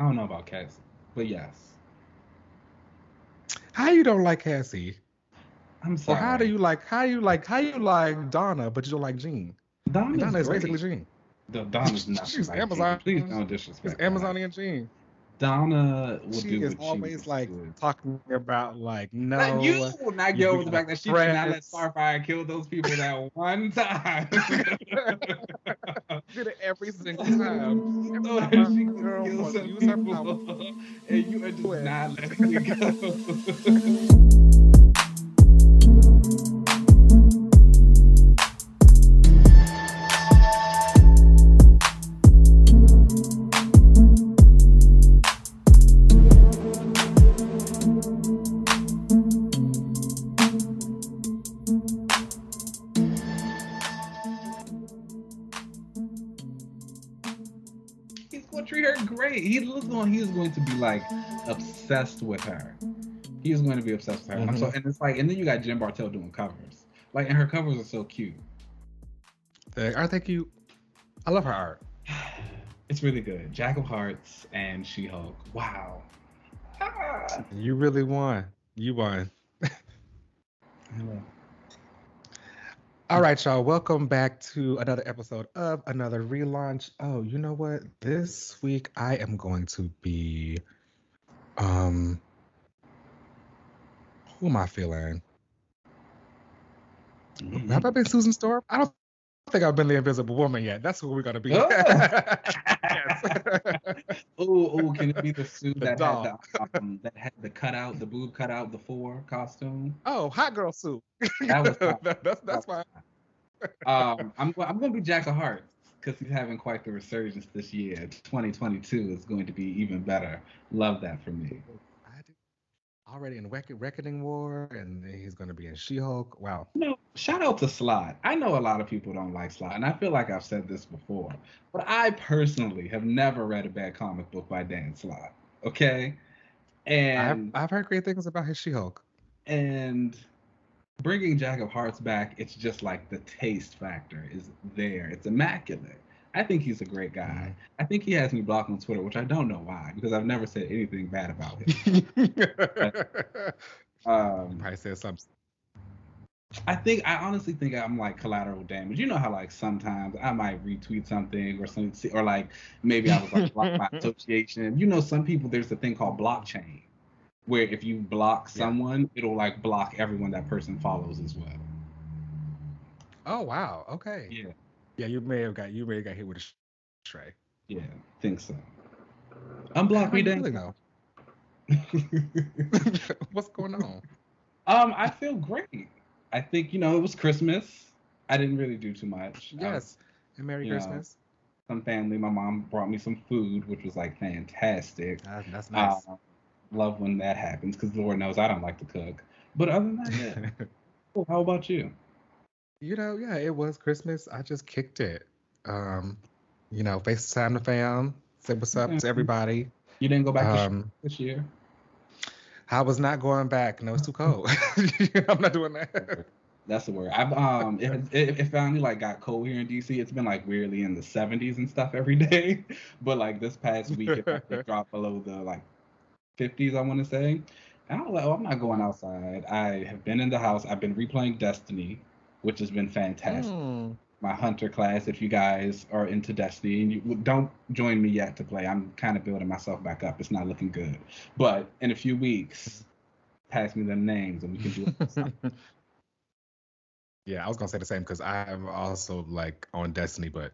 I don't know about Cassie, but yes. How you don't like Cassie? I'm Or how do you like how you like how you like Donna, but you don't like Jean? Donna's Donna is great. basically Jean. The Donna's not. She's like Amazon. Jean. Please don't disrespect. It's Amazonian Jean. Donna will She do is always like would. talking about like no. Not you will not get over the fact that she did not let friends. Starfire kill those people that one time. did it every single time. Every So time she girl kill some use her power. people, and you are just not letting it go. He going. Is going to be like obsessed with her. He is going to be obsessed with her. And I'm so, and it's like, and then you got Jen Bartel doing covers. Like, and her covers are so cute. They- Aren't they cute? I love her art. It's really good. Jack of Hearts and She Hulk. Wow. Ah. You really won. You won. All right, y'all. Welcome back to another episode of another relaunch. Oh, you know what? This week I am going to be um who am I feeling? Mm-hmm. Have I been Susan Storm? I don't think I've been the invisible woman yet. That's who we're gonna be. Oh. Yes. Oh, oh, can it be the suit The that doll. had the um, that had the cutout, the boob cutout, the four costume? oh, hot girl suit. That was. That- that's that's why. Um, I'm I'm going to be Jack of Hearts because he's having quite the resurgence this year. 2022 is going to be even better. Love that for me. Already in Reck- Reckoning War, and he's gonna be in She-Hulk. Wow. You know, shout out to Slott. I know a lot of people don't like Slott, and I feel like I've said this before, but I personally have never read a bad comic book by Dan Slott. Okay, I've and I've heard great things about his She-Hulk. and bringing Jack of Hearts back, it's just like the taste factor is there. It's immaculate. I think he's a great guy. I think he has me blocked on Twitter, which I don't know why, because I've never said anything bad about him. Um, Probably said something. I think I honestly think I'm like collateral damage. You know how like sometimes I might retweet something or something, or like maybe I was like blocked by association. You know, some people there's a thing called blockchain, where if you block Yeah. someone, it'll like block everyone that person follows as well. Oh wow. Okay. Yeah, Yeah, you may have got you may have got hit with a sh- tray. yeah, think so. Unblock me, Dan. though? What's going on? um, I feel great. I think you know it was Christmas. I didn't really do too much. Was- Yes. And Merry you know, Christmas. some family. My mom brought me some food, which was like fantastic. That- that's nice. Uh, love when that happens because Lord knows I don't like to cook. But other than that, yeah. Cool. How about you? You know, yeah, it was Christmas. I just kicked it. Um, you know, FaceTime the fam, say what's up to everybody. You didn't go back to sh- Um, this year? I was not going back. No, it's too cold. I'm not doing that. That's the word. I've um, it, it, it finally like got cold here in DC. It's been like weirdly in the 70s and stuff every day, but like this past week it, like, it dropped below the like 50s. I want to say. And I was like, oh, I'm not going outside. I have been in the house. I've been replaying Destiny, which has been fantastic. Mm. my hunter class if you guys are into destiny and you don't join me yet to play i'm kind of building myself back up it's not looking good but in a few weeks pass me them names and we can do it yeah, I was gonna say the same because I'm also like on Destiny, but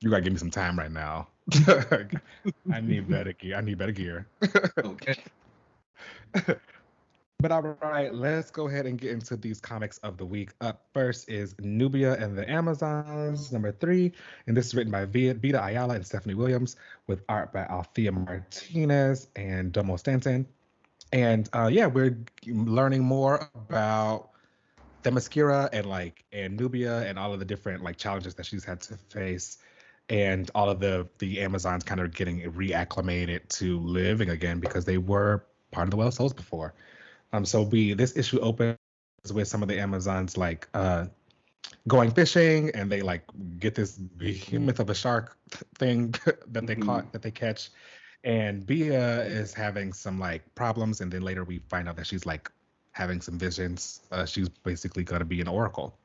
you gotta give me some time right now. I need better gear. I need better gear. okay But all right, let's go ahead and get into these comics of the week. Up first is Nubia and the Amazons, number three. And this is written by Vita, Ayala and Stephanie Williams, with art by Alitha Martinez and Domo Stanton. And uh, yeah, we're learning more about Themyscira and like and Nubia and all of the different like challenges that she's had to face and all of the the Amazons kind of getting reacclimated to living again because they were part of the Well Souls before. Um, so we this issue opens with some of the Amazons like uh going fishing and they like get this behemoth of a shark thing that they Mhm. caught that they catch And Bia is having some like problems, and then later we find out that she's like having some visions. Uh, she's basically going to be an oracle.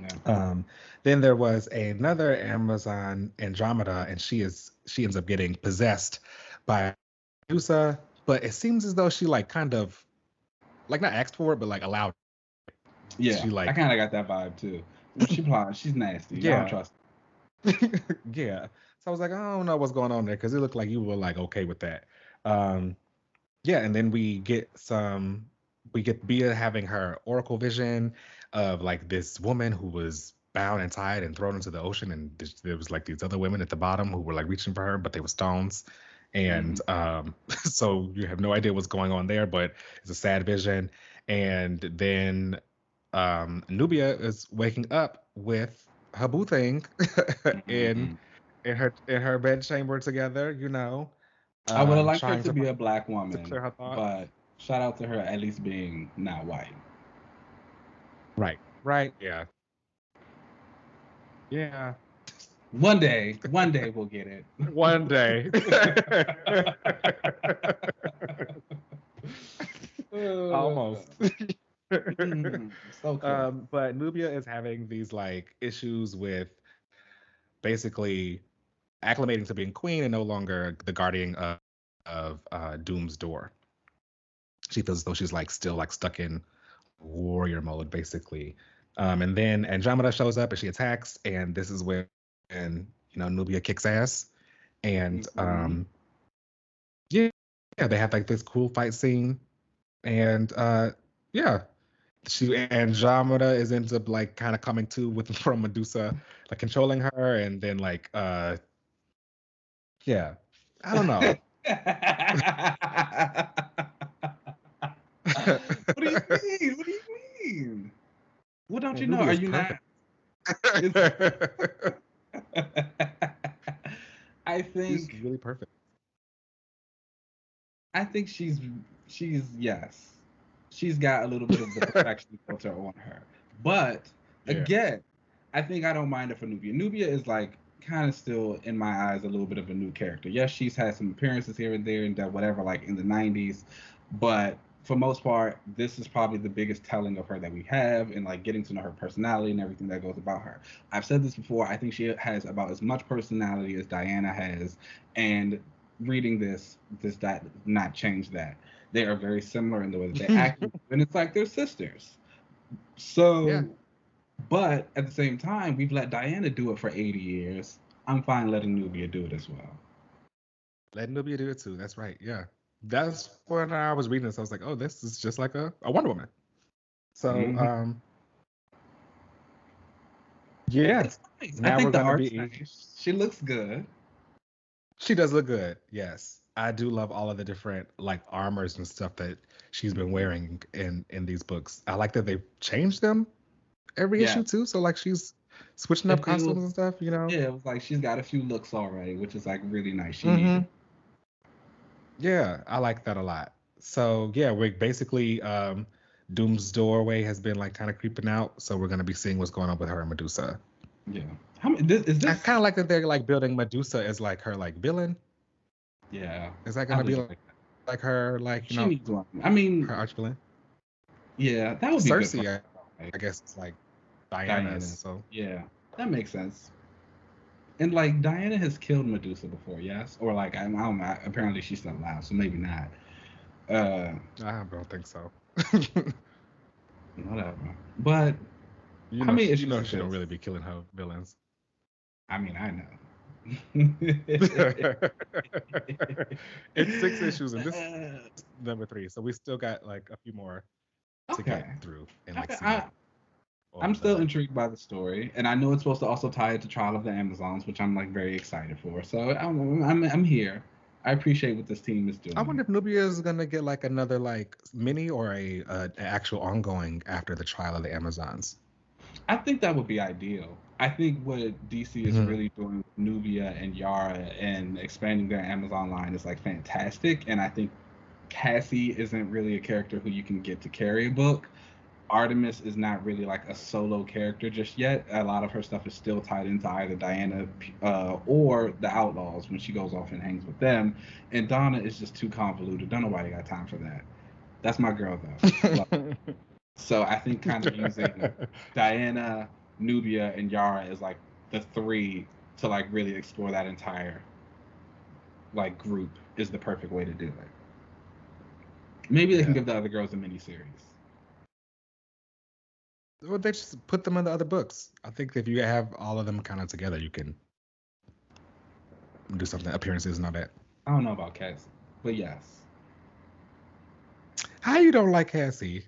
Yeah. Um, then there was another Amazon Andromeda, and she is she ends up getting possessed by Medusa, but it seems as though she like kind of like not asked for it, but like allowed. Yeah, she like I kind of got that vibe too. She plot, she's nasty. Yeah, trust. yeah. So I was like, I don't know what's going on there because it looked like you were like okay with that. Um, yeah, and then we get some, we get Bia having her oracle vision of like this woman who was bound and tied and thrown into the ocean, and there was like these other women at the bottom who were like reaching for her, but they were stones. And mm-hmm. um, so you have no idea what's going on there, but it's a sad vision. And then um, Nubia is waking up with Habu thing in mm-hmm. in her in her bed chamber together. You know, um, I would have liked her to, to be a black woman, but shout out to her at least being not white. Right. Right. Yeah. Yeah. One day, one day we'll get it. One day. Almost. Mm, so cool. um, but Nubia is having these like issues with basically acclimating to being queen and no longer the guardian of, of uh, Doom's door. She feels as though she's like still like stuck in warrior mode basically. Um, and then Andromeda shows up and she attacks, and this is when you know Nubia kicks ass, and mm-hmm. um, yeah, yeah, they have like this cool fight scene, and uh, yeah, she and Andromeda is ends up like kind of coming to with from Medusa, like controlling her, and then like uh yeah. I don't know. what do you mean? What do you mean? What don't you know? Are you not? I think she's really perfect. I think she's she's yes she's got a little bit of the perfection filter on her. But yeah. again, I think I don't mind her for Nubia. Nubia is like kind of still in my eyes a little bit of a new character. Yes, she's had some appearances here and there and that whatever, like in the 90s, but for most part, this is probably the biggest telling of her that we have, and like getting to know her personality and everything that goes about her. I've said this before. I think she has about as much personality as Diana has, and reading this does that not change that they are very similar in the way that they act, and it's like they're sisters. So, yeah. but at the same time, we've let Diana do it for 80 years. I'm fine letting Nubia do it as well. Let Nubia do it too. That's right. Yeah. That's when I was reading this. I was like, oh, this is just like a, a Wonder Woman. So, mm-hmm. um, yeah. Nice. Now we're gonna be. Nice. She looks good. She does look good. Yes. I do love all of the different like armors and stuff that she's been wearing in in these books. I like that they've changed them every yeah. issue too. So like she's switching up costumes and stuff, you know. Yeah, it was like she's got a few looks already, which is like really nice. She mm-hmm. Yeah, I like that a lot. So yeah, we're basically um Doom's doorway has been like kind of creeping out, so we're gonna be seeing what's going on with her and Medusa. Yeah. How many, this, is this? I kind of like that they're like building Medusa as like her like villain. Yeah. Is that gonna be like, like her, like you she know? I mean, her arch villain. Yeah, that would be Circe. I, I, guess it's like Diana. Diana. So yeah, that makes sense. And like Diana has killed Medusa before, yes, or like I, I don't know. Apparently she's still alive, so maybe not. Uh, I don't think so. whatever. But you know, I mean, you know, she don't really be killing her villains. I mean, I know. it's six issues, and this is number three. So we still got like a few more to okay. get through. And like. I, I'm still intrigued by the story, and I know it's supposed to also tie it to Trial of the Amazons, which I'm like very excited for. So I'm I'm, I'm here. I appreciate what this team is doing. I wonder if Nubia is gonna get like another like mini or a, actual ongoing after the Trial of the Amazons. I think that would be ideal. I think what DC is mm-hmm. really doing with Nubia and Yara and expanding their Amazon line is like fantastic. And I think Cassie isn't really a character who you can get to carry a book. Artemis is not really like a solo character just yet. A lot of her stuff is still tied into either Diana uh, or the Outlaws when she goes off and hangs with them. And Donna is just too convoluted. Don't nobody got time for that. That's my girl though. so I think kind of using Diana, Nubia, and Yara is like the three to like really explore that entire like group is the perfect way to do it. Maybe they yeah. can give the other girls a mini series. Well, they just put them in the other books. I think if you have all of them kind of together, you can do something. Appearances and all that. I don't know about Cassie, but yes. How you don't like Cassie?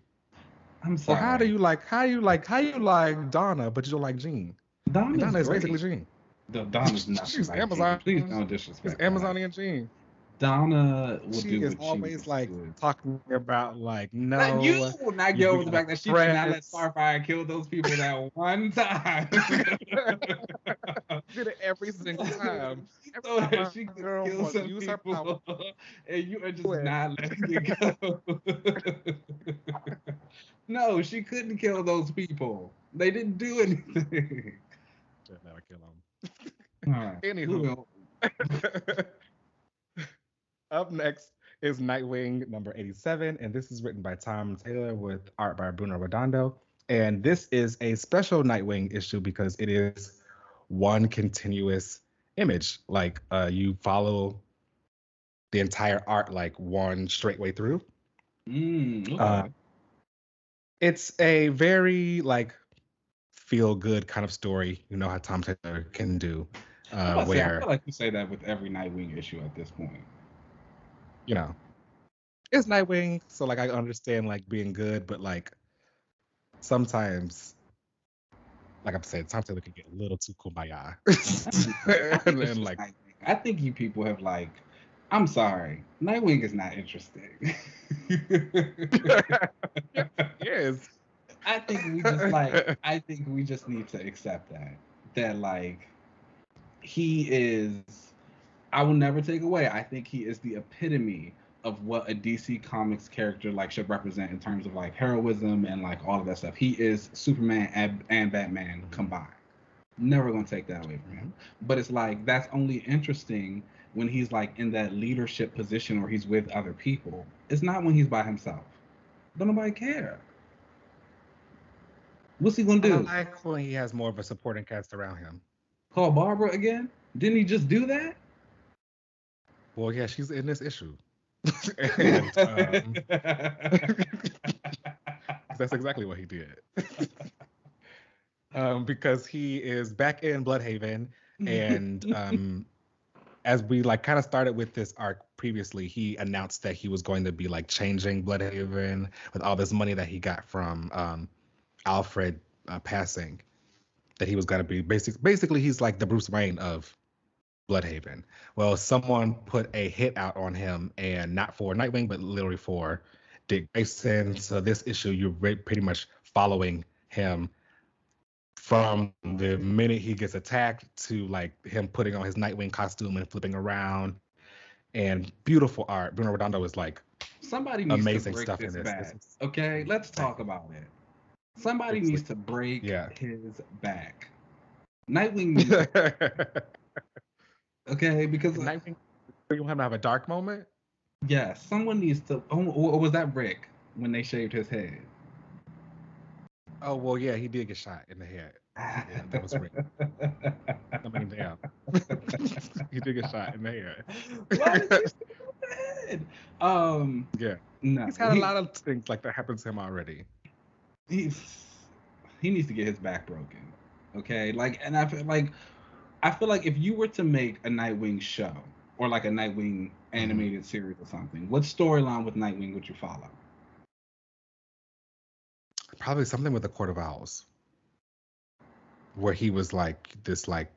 I'm sorry. Or how do you like? How you like? How you like Donna, but you don't like Jean? Donna, Donna is basically Jean. The Donna's not. She's like Amazon. Jean. Please don't disrespect. She's Amazonian Jean. Donna will she do is what always she like good. talking about like no. Not you will not get over the fact that she did not let. Starfire kill those people that one time. did it every single time. She Every thought time she could girl kill some use her people, and you are just Quit. not letting it go. no, she couldn't kill those people. They didn't do anything. Just never kill him. All right. Anywho. Up next is Nightwing number 87, and this is written by Tom Taylor with art by Bruno Redondo. And this is a special Nightwing issue because it is one continuous image. Like uh, you follow the entire art like one straight way through. Mm, okay. Uh, it's a very like feel good kind of story. You know how Tom Taylor can do. Uh, to say, I feel like you say that with every Nightwing issue at this point. You know, it's Nightwing, so like I understand like being good, but like sometimes, like I'm saying, Tom Taylor can get a little too kumbaya. and then like, I think you people have like, I'm sorry, Nightwing is not interesting. yes, I think we just like, I think we just need to accept that that like he is. I will never take away. I think he is the epitome of what a DC Comics character like should represent in terms of like heroism and like all of that stuff. He is Superman and, and Batman combined. Never gonna take that away from him. But it's like that's only interesting when he's like in that leadership position or he's with other people. It's not when he's by himself. Don't nobody care. What's he gonna do? I like when he has more of a supporting cast around him. Call Barbara again? Didn't he just do that? Well, yeah, she's in this issue. and, um, that's exactly what he did. um, because he is back in Blüdhaven, and um, as we like kind of started with this arc previously, he announced that he was going to be like changing Blüdhaven with all this money that he got from um, Alfred uh, passing. That he was going to be basic. Basically, he's like the Bruce Wayne of Blüdhaven. Well, someone put a hit out on him, and not for Nightwing, but literally for Dick Grayson. So this issue, you're re- pretty much following him from the minute he gets attacked to like him putting on his Nightwing costume and flipping around. And beautiful art. Bruno Redondo is like Somebody needs Amazing to break stuff in this back. This is- Okay, let's talk about it. Somebody needs like- to break Yeah. his back. Nightwing okay because. You want him to have a dark moment? yes, someone needs to. Oh, or was that Ric when they shaved his head? Oh well, yeah, he did get shot in the head. Yeah, that was Ric. I mean, damn. he did get shot in the head. Why did you shave his? Um, Yeah, no, he's had a lot of things like that happen to him already. he's he needs to get his back broken. Okay, like, and I feel like I feel like if you were to make a Nightwing show or like a Nightwing mm-hmm. animated series or something, what storyline with Nightwing would you follow? Probably something with the Court of Owls, where he was like this, like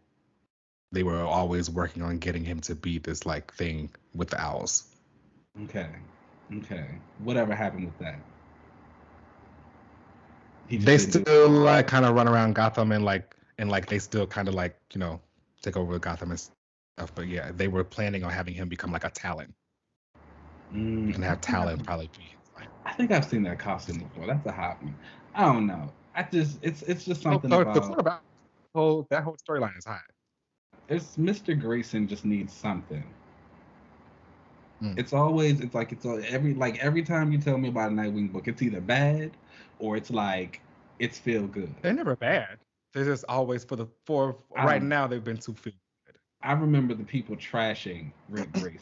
they were always working on getting him to be this like thing with the owls. Okay, okay, whatever happened with that? They still like kind of run around Gotham and like and like they still kind of like you know take over Gotham and stuff. But yeah, they were planning on having him become like a Talon Mm, and have Talon probably be like I think I've seen that costume before. That's a hot one. I don't know. I just it's it's just something oh, about the whole that whole storyline is hot. it's Mr. Grayson just needs something. Mm. It's always it's like it's a- every like every time you tell me about a Nightwing book, it's either bad or it's like it's feel good. They're never bad. They're just always for the for I right now they've been too few. I remember the people trashing Ric Grayson.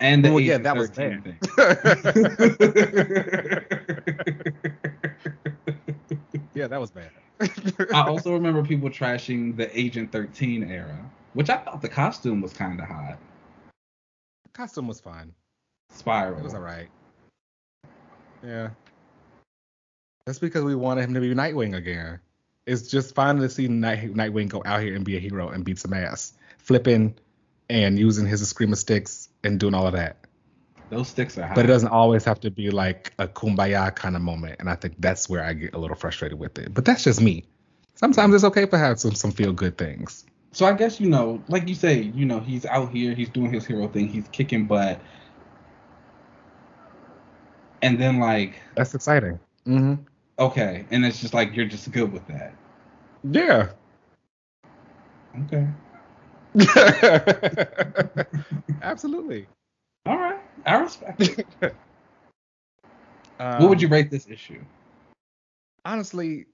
And the Well, yeah, that was 13 thing. yeah, that was bad. I also remember people trashing the Agent 13 era, which I thought the costume was kind of hot. The costume was fine. Spyral. It was alright. Yeah. That's because we wanted him to be Nightwing again. It's just fun to see Night, Nightwing go out here and be a hero and beat some ass, flipping and using his escrima sticks and doing all of that. Those sticks are hot. But it doesn't always have to be like a kumbaya kind of moment, and I think that's where I get a little frustrated with it. But that's just me. Sometimes it's okay to have some some feel good things. So I guess you know, like you say, you know, he's out here, he's doing his hero thing, he's kicking butt, and then like, That's exciting. hmm okay, and it's just like you're just good with that. Yeah. Okay, Absolutely. all right, I respect it. Um, what would you rate this issue? honestly?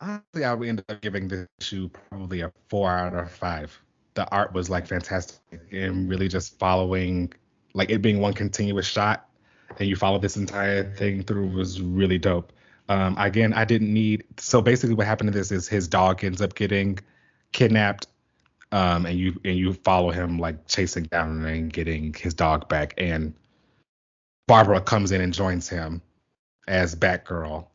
Honestly, I would end up giving this issue probably a four out of five. The art was like fantastic and really just following, like it being one continuous shot, and you follow this entire thing through was really dope. Um, again, I didn't need. So basically, what happened to this is his dog ends up getting kidnapped, um, and you and you follow him like chasing down and getting his dog back, and Barbara comes in and joins him as Batgirl.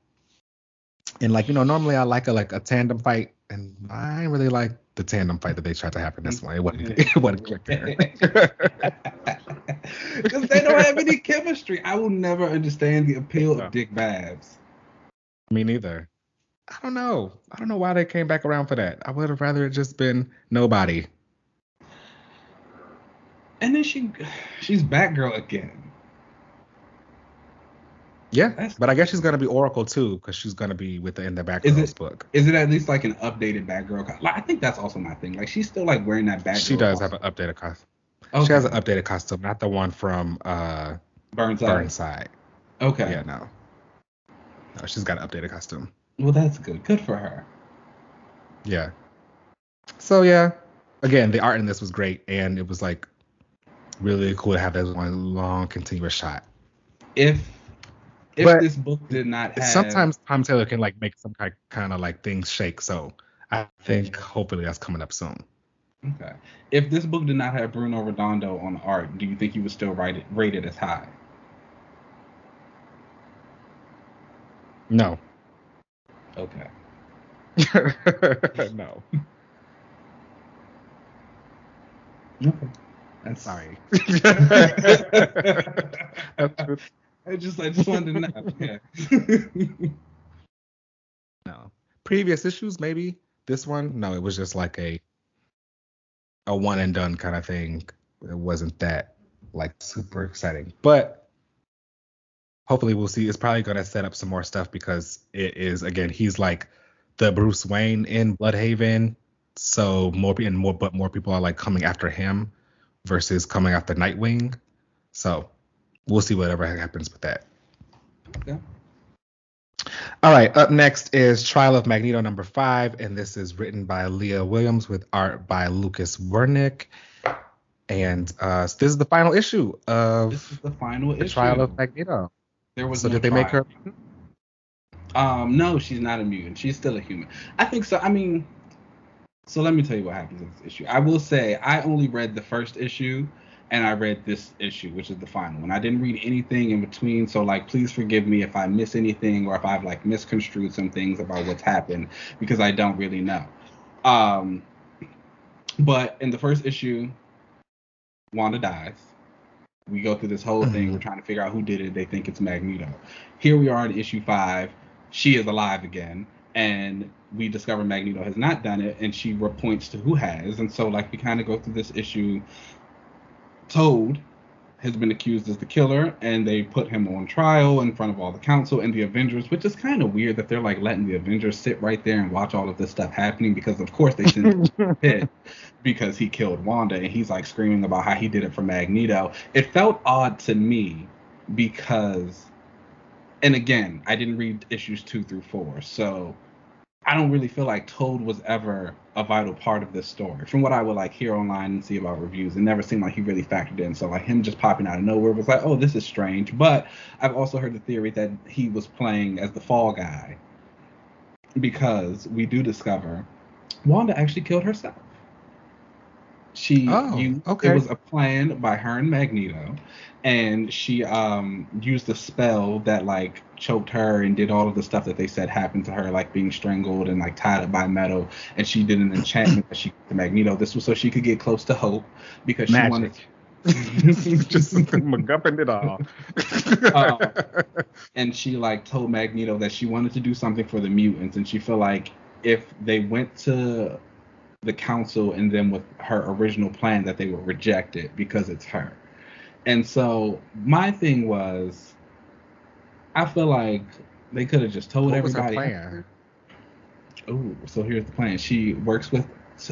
And like you know, normally I like a like a tandem fight, and I really like the tandem fight that they tried to have in this one. It wasn't it wasn't click there. Because they don't have any chemistry. I will never understand the appeal of Dick Babs. Me neither. I don't know. I don't know why they came back around for that. I would have rather it just been nobody. And then she, she's Batgirl again. Yeah, That's- but I guess she's gonna be Oracle too, because she's gonna be with the in the Is Batgirl's it- book. Is it at least like an updated Batgirl? Like, I think that's also my thing. Like she's still like wearing that Batgirl. She does have an updated costume. Okay. She has an updated costume, not the one from uh Burnside. Burnside. Okay. Yeah, no. No, she's got an updated costume. Well, that's good. Good for her. Yeah. So yeah, again, the art in this was great, and it was like really cool to have that one long continuous shot. If if But this book did not have Sometimes Tom Taylor can like make some kind kind of like things shake. So I think hopefully that's coming up soon. okay, if this book did not have Bruno Redondo on the art, do you think you would still rate it rate it as high? No. Okay. no. Okay. That's Sorry. I just I just wanted to know. Yeah. no. Previous issues, maybe. This one, no, it was just like a a one and done kind of thing. It wasn't that like super exciting. But hopefully we'll see. It's probably gonna set up some more stuff because it is again, he's like the Bruce Wayne in Blüdhaven. So more and more but more people are like coming after him versus coming after Nightwing. So we'll see whatever happens with that. Okay. All right, up next is Trial of Magneto number five, and this is written by Leah Williams with art by Lucas Werneck. And uh, this is the final issue of This is the final the issue. Trial of Magneto. There was So no did they make her? Um, no, she's not a mutant. She's still a human. I think so. I mean, so let me tell you what happens in this issue. I will say I only read the first issue, and I read this issue, which is the final one. I didn't read anything in between, so like, please forgive me if I miss anything or if I've like misconstrued some things about what's happened because I don't really know. Um, but in the first issue, Wanda dies. We go through this whole thing. Mhm. We're trying to figure out who did it. They think it's Magneto. Here we are in issue five. She is alive again, and we discover Magneto has not done it, and she points to who has. And so, like, we kind of go through this issue. Toad has been accused as the killer, and they put him on trial in front of all the council and the Avengers, which is kind of weird that they're like letting the Avengers sit right there and watch all of this stuff happening because, of course, they sent him to pit because he killed Wanda, and he's like screaming about how he did it for Magneto. It felt odd to me because, and again, I didn't read issues two through four, so I don't really feel like Toad was ever a vital part of this story. From what I would like hear online and see about reviews, it never seemed like he really factored in. So like him just popping out of nowhere was like, oh, this is strange. But I've also heard the theory that he was playing as the fall guy because we do discover Wanda actually killed herself. She Oh, used, okay. it was a plan by her and Magneto, and she um used a spell that like choked her and did all of the stuff that they said happened to her, like being strangled and like tied up by metal. And she did an enchantment that she to Magneto. This was so she could get close to Hope because she wanted. Just MacGuffin it all. Uh, and she like told Magneto that she wanted to do something for the mutants, and she felt like if they went to the council and then with her original plan that they would reject it because it's her. And so my thing was, I feel like they could have just told what was her everybody. plan? Oh, so here's the plan. She works with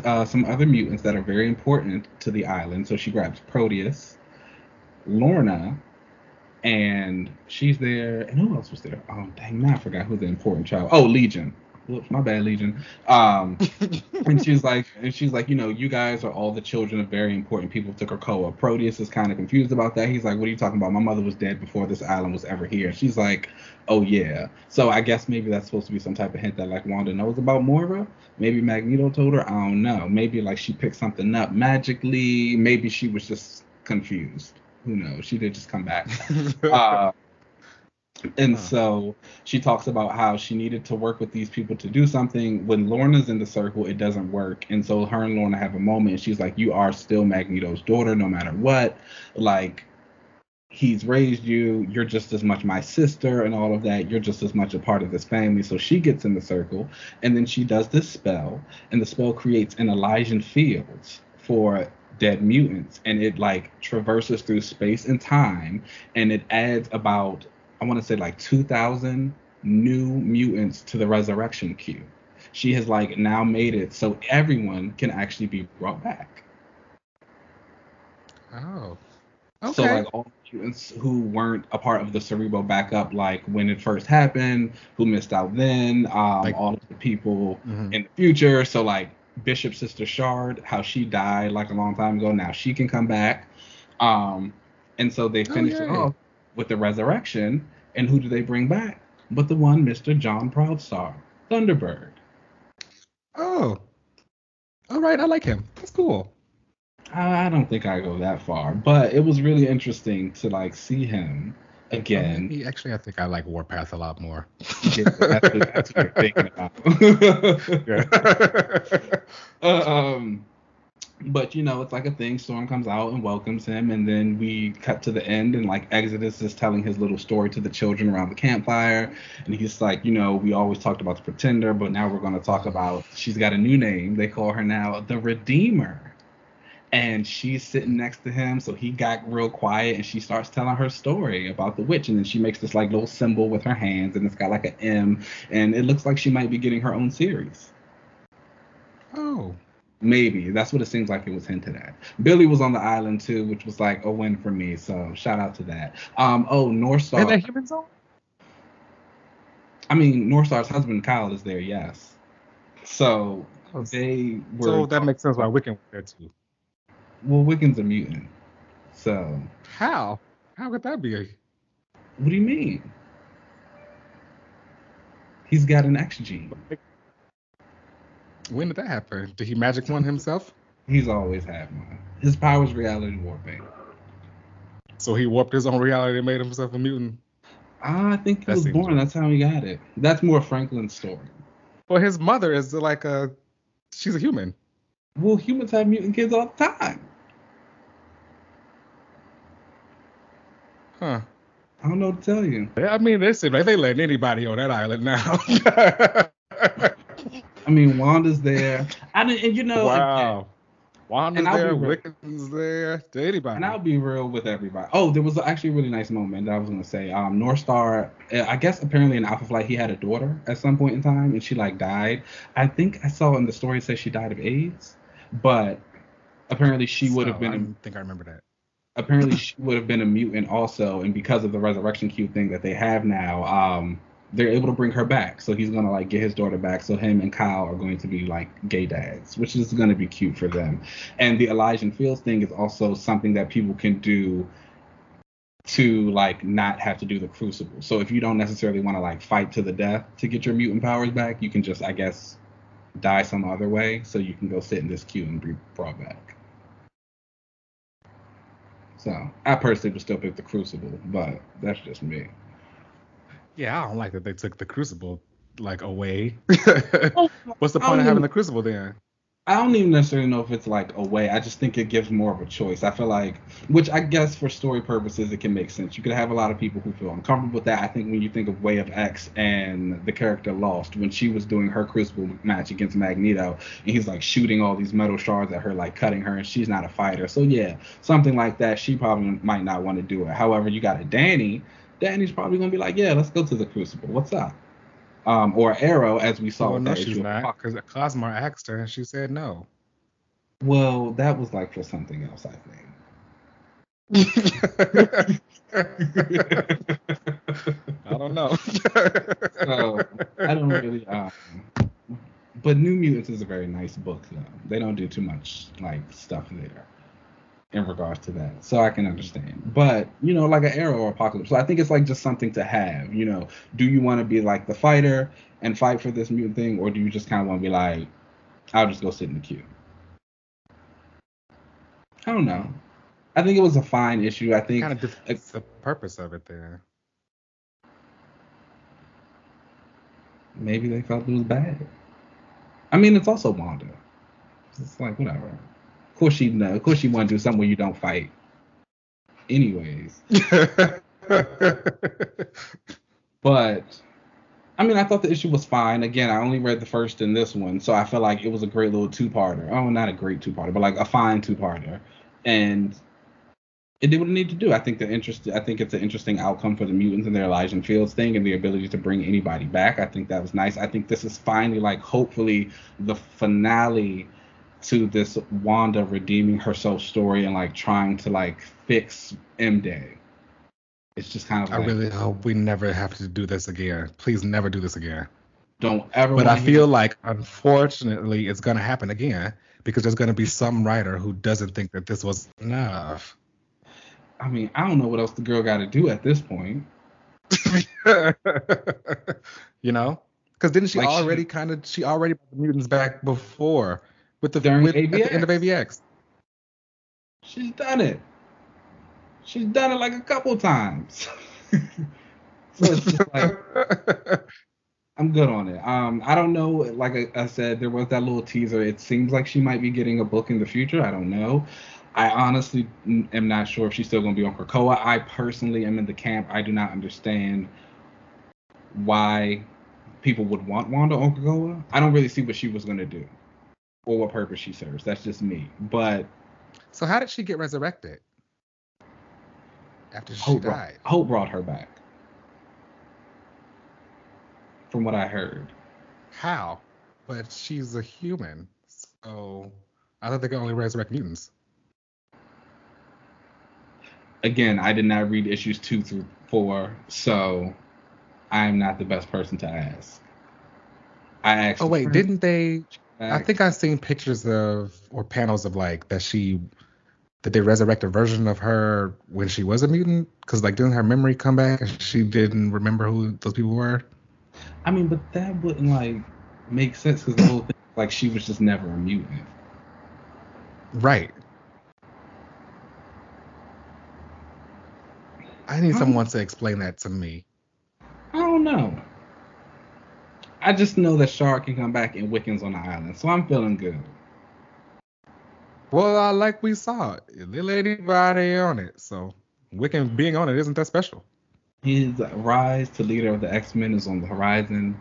uh, some other mutants that are very important to the island. So she grabs Proteus, Lorna, and she's there. And who else was there? Oh, dang, now I forgot who the important child. Oh, Legion. Whoops, my bad, Legion. Um, and she's like, and she's like, you know, you guys are all the children of very important people to Krakoa. Proteus is kind of confused about that. He's like, what are you talking about? My mother was dead before this island was ever here. And she's like, oh yeah. So I guess maybe that's supposed to be some type of hint that like Wanda knows about Moira. Maybe Magneto told her. I don't know. Maybe like she picked something up magically. Maybe she was just confused. Who knows? She did just come back. Uh, and so she talks about how she needed to work with these people to do something. When Lorna's in the circle, it doesn't work. And so her and Lorna have a moment. She's like, You are still Magneto's daughter, no matter what. Like, he's raised you. You're just as much my sister and all of that. You're just as much a part of this family. So she gets in the circle. And then she does this spell. And the spell creates an Elysian fields for dead mutants. And it like traverses through space and time. And it adds about I want to say like 2,000 new mutants to the resurrection queue. She has like now made it so everyone can actually be brought back. oh. Okay. So like all mutants who weren't a part of the Cerebro backup, like when it first happened, who missed out then, um, Like- all of the people Mhm. in the future. So like Bishop sister Shard, how she died like a long time ago, now she can come back. Um, and so they Oh, finished it off with the resurrection. And who do they bring back? But the one Mr. John Proudstar, Thunderbird. Oh. All right, I like him. That's cool. I I don't think I go that far, but it was really interesting to like see him again. He, actually, I think I like Warpath a lot more. Yeah, that's, what, that's what you're thinking about. yeah. Uh, um, but you know, it's like a thing. Storm comes out and welcomes him, and then we cut to the end, and like Exodus is telling his little story to the children around the campfire, and he's like, you know, we always talked about the Pretender, but now we're going to talk about. She's got a new name. They call her now the Redeemer. And she's sitting next to him, so he got real quiet, and she starts telling her story about the witch, and then she makes this like little symbol with her hands, and it's got like an M, and it looks like she might be getting her own series. oh. Maybe that's what it seems like it was hinted at. Billy was on the island too, which was like a win for me. So shout out to that. Um, oh Northstar. And the human zone? I mean Northstar's husband Kyle is there. Yes. So Oh, they were. So that makes sense why Wiccan was there too. well, Wiccan's a mutant. So How? How could that be? what do you mean? He's got an X gene. When did that happen? Did he magic one himself? He's always had one. His power is reality warping. So he warped his own reality and made himself a mutant. Ah, I think he That was born. right. That's how he got it. That's more Franklin's story. Well, his mother is like a, she's a human. Well, humans have mutant kids all the time. Huh. I don't know what to tell you. Yeah, I mean, they seem like they letting anybody on that island now. I mean, Wanda's there. I didn't, and you know, wow. Wanda's And I'll be there, real- Wiccan's there, to anybody. And I'll be real with everybody. Oh, there was actually a really nice moment that I was gonna say. Um, Northstar, uh, I guess apparently in Alpha Flight he had a daughter at some point in time, and she like died. I think I saw in the story it says she died of AIDS, but apparently she would have So, been. I a- think I remember that. apparently she would have been a mutant also, and because of the resurrection cube thing that they have now, um, they're able to bring her back. So he's gonna like get his daughter back. So him and Kyle are going to be like gay dads, which is gonna be cute for them. And the Elysian Fields thing is also something that people can do to like not have to do the crucible. So if you don't necessarily want to like fight to the death to get your mutant powers back, you can just I guess die some other way so you can go sit in this queue and be brought back. So I personally would still pick the Crucible, but that's just me. Yeah, I don't like that they took the Crucible like away. Oh, What's the point of having the Crucible then? I don't even necessarily know if it's like a way. I just think it gives more of a choice. I feel like, which I guess for story purposes, it can make sense. You could have a lot of people who feel uncomfortable with that. I think when you think of Way of X and the character Lost, when she was doing her Crucible match against Magneto, and he's like shooting all these metal shards at her, like cutting her, and she's not a fighter. So yeah, something like that, she probably might not want to do it. However, you got a Danny. Danny's probably gonna be like, yeah, let's go to the Crucible. What's up? Um, or Arrow, as we saw. Oh no, she's not, because Cosmar asked her and she said no. Well, that was like for something else, I think. I don't know. so I don't really. Um, but New Mutants is a very nice book, though. They don't do too much like stuff there in regards to that, so I can understand. But you know, like an Arrow or Apocalypse, so I think it's like just something to have. You know, do you want to be like the fighter and fight for this mutant thing, or do you just kind of want to be like, I'll just go sit in the queue? I don't know. I think it was a fine issue. I think kind of defeats the purpose of it there. maybe they felt it was bad. I mean, it's also Wanda. It's like whatever. Of course she know. Of course she want to do something where you don't fight. Anyways, but I mean, I thought the issue was fine. Again, I only read the first and this one, so I felt like it was a great little two-parter. Oh, not a great two-parter, but like a fine two-parter, and it did what it needed to do. I think the interest. I think it's an interesting outcome for the mutants and their Elysian Fields thing and the ability to bring anybody back. I think that was nice. I think this is finally like hopefully the finale to this Wanda redeeming herself story and like trying to like fix M Day. It's just kind of I like really hope we never have to do this again. Please never do this again. don't ever. But I feel like, unfortunately, it's going to happen again because there's going to be some writer who doesn't think that this was enough. I mean, I don't know what else the girl got to do at this point. you know, because didn't she Like she- already kind of she already brought the mutants back before with the During with, at the end of AVX. AVX. She's done it. She's done it like a couple times. so it's just like I'm good on it. Um, I don't know. Like I, I said, there was that little teaser. It seems like she might be getting a book in the future. I don't know. I honestly am not sure if she's still going to be on Krakoa. I personally am in the camp. I do not understand why people would want Wanda on Krakoa. I don't really see what she was going to do or what purpose she serves. That's just me. But so how did she get resurrected after she Hope brought, died? Hope brought her back. From what I heard. How? But she's a human, so I thought they could only resurrect mutants. Again, I did not read issues two through four, so I'm not the best person to ask. I asked. Oh wait, didn't they? I think I've seen pictures of or panels of like that she that they resurrect a version of her when she was a mutant because like didn't her memory come back and she didn't remember who those people were? I mean, but that wouldn't like make sense because the whole thing, like, she was just never a mutant. Right. I need someone to explain that to me. I don't know. I just know that Shard can come back and Wiccan's on the island, so I'm feeling good. Well, uh, like we saw, little anybody on it, so Wiccan being on it isn't that special. His rise to leader of the X Men is on the horizon,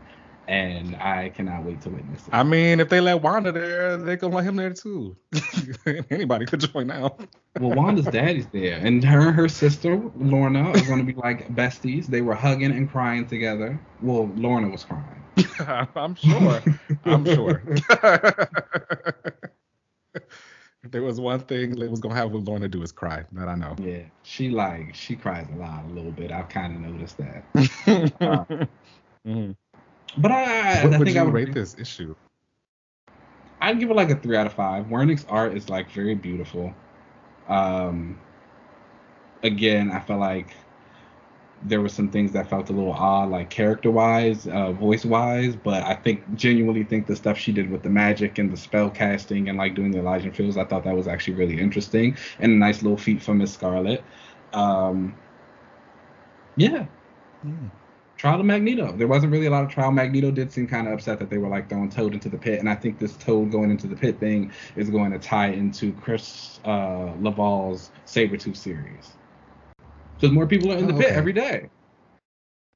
and I cannot wait to witness it. I mean, if they let Wanda there, they can let him there too. Anybody could join now. well, Wanda's daddy's there, and her and her sister Lorna are going to be like besties. They were hugging and crying together. Well, Lorna was crying. I'm sure. I'm sure. if there was one thing that was gonna have with Lorna do is cry. That I know. Yeah, she like she cries a lot, a little bit. I've kind of noticed that. uh, mm-hmm. But I, what I would think you I would rate this issue? I'd give it like a three out of five. Werneck's art is like very beautiful. Um, again, I felt like there were some things that felt a little odd, like character wise, uh, voice wise. But I think genuinely think the stuff she did with the magic and the spell casting and like doing the Elysian Fields, I thought that was actually really interesting and a nice little feat for Miss Scarlet. Um, yeah. Mm. Trial of Magneto. There wasn't really a lot of trial. Magneto did seem kind of upset that they were like throwing Toad into the pit, and I think this Toad going into the pit thing is going to tie into Chris uh, LaValle's Sabretooth series. Because more people are in the Oh, pit okay. every day.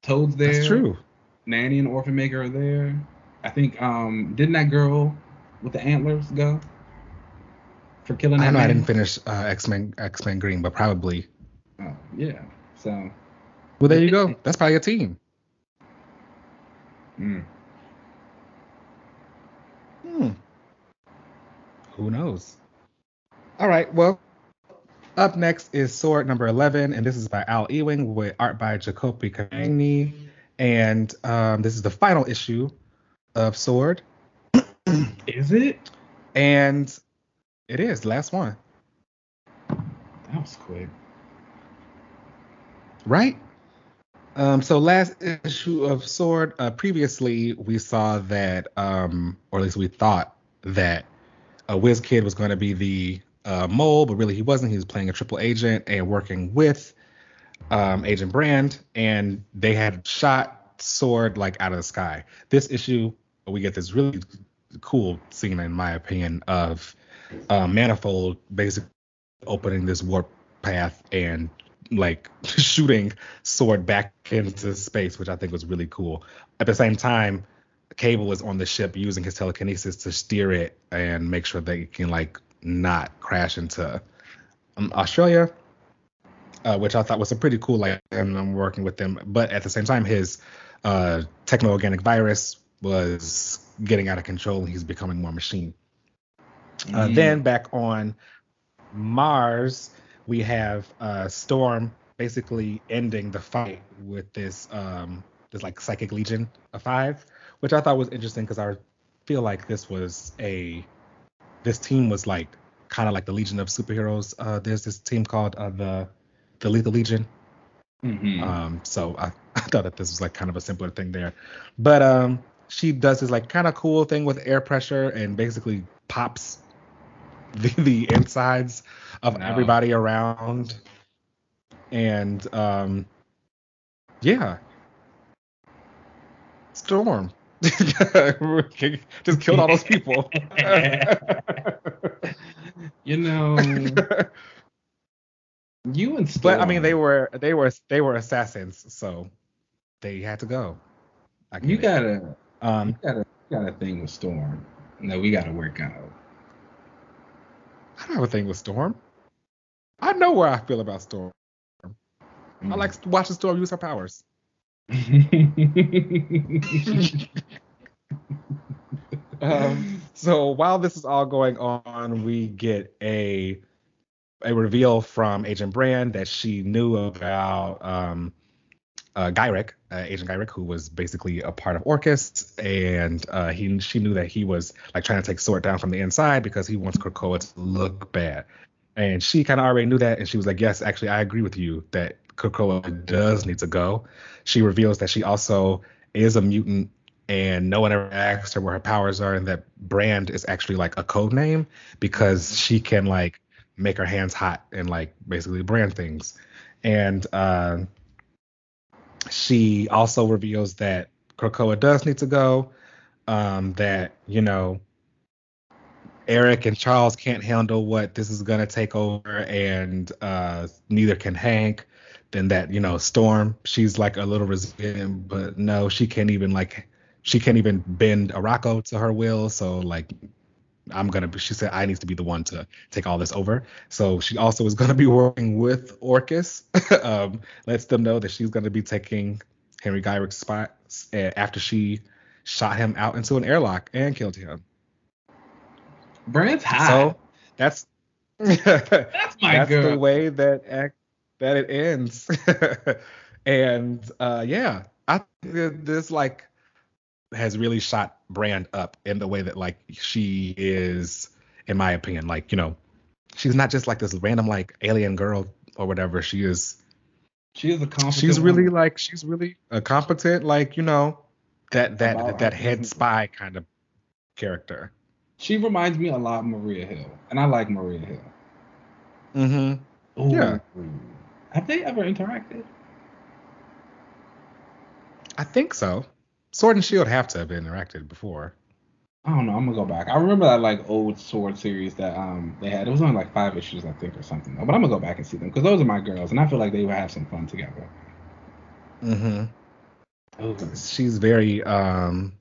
Toad's there. That's true. Nanny and Orphan Maker are there. I think um didn't that girl with the antlers go for killing that I know I didn't finish uh, X Men X Men Green, but probably. Oh, yeah. So Well, there you go. That's probably a team. Mm. Hmm. Who knows? All right. Well, up next is Sword number 11, and this is by Al Ewing with art by Jacopo Camagni. And um, this is the final issue of Sword. is it? And it is, last one. That was quick. Right? Um, so last issue of Sword, uh, previously we saw that, um, or at least we thought that uh, Wiz Kid was going to be the uh, mole, but really he wasn't. He was playing a triple agent and working with um, Agent Brand, and they had shot Sword like out of the sky. This issue, we get this really cool scene, in my opinion, of uh, Manifold basically opening this warp path and like shooting sword back into space, which I think was really cool. At the same time, Cable is on the ship using his telekinesis to steer it and make sure that it can like not crash into um, Australia, uh, which I thought was a pretty cool like and I'm working with them. But at the same time, his uh, techno organic virus was getting out of control and he's becoming more machine. Uh, Mm. then back on Mars, we have uh, Storm basically ending the fight with this um, this like psychic legion of five, which I thought was interesting because I feel like this was a this team was like kind of like the Legion of Superheroes. Uh, there's this team called uh, the the Lethal Legion. Mhm. Um, so I, I thought that this was like kind of a simpler thing there. But um, she does this like kind of cool thing with air pressure and basically pops the, the insides of No. everybody around. And um, yeah. Storm. Just killed all those people. you know, you and but I mean, they were they were they were assassins, so they had to go. I You gotta, um, you gotta, you got a thing with Storm. No, we gotta work out. I don't have a thing with Storm. I know where I feel about Storm. I Mm. like watching Storm use her powers. Um, so while this is all going on, we get a a reveal from Agent Brand that she knew about um, uh, uh, Agent Gyrich, who was basically a part of Orchis, and uh, he she knew that he was like trying to take Sword down from the inside because he wants Krakoa to look bad. And she kind of already knew that, and she was like, "Yes, actually, I agree with you that Krakoa does need to go." She reveals that she also is a mutant and no one ever asked her where her powers are and that brand is actually like a code name because she can like make her hands hot and like basically brand things and uh, she also reveals that Krakoa does need to go um, that you know Eric and Charles can't handle what this is gonna take over, and uh, neither can Hank. Then that you know Storm, she's like a little resilient, but no, she can't even like she can't even bend Arakko to her will. So like I'm gonna be she said I needs to be the one to take all this over. So she also is gonna be working with Orchis. um, lets them know that she's gonna be taking Henry Gyrich's spot after she shot him out into an airlock and killed him. Bran's high. So that's that's my that's girl. the way that act that it ends. and uh, yeah, I think this like has really shot Brand up in the way that like she is, in my opinion, like you know, she's not just like this random like alien girl or whatever. She is. She is a competent. She's really woman. like she's really a competent like you know that that About that head spy kind of character. She reminds me a lot of Maria Hill, and I like Maria Hill. Mm-hmm. Ooh. Yeah. Have they ever interacted? I think so. Sword and Shield have to have been interacted before. I don't know. I'm gonna go back. I remember that like old sword series that um they had. It was only like five issues, I think, or something. But I'm gonna go back and see them because those are my girls, and I feel like they would have some fun together. Mm-hmm. Oh, She's very um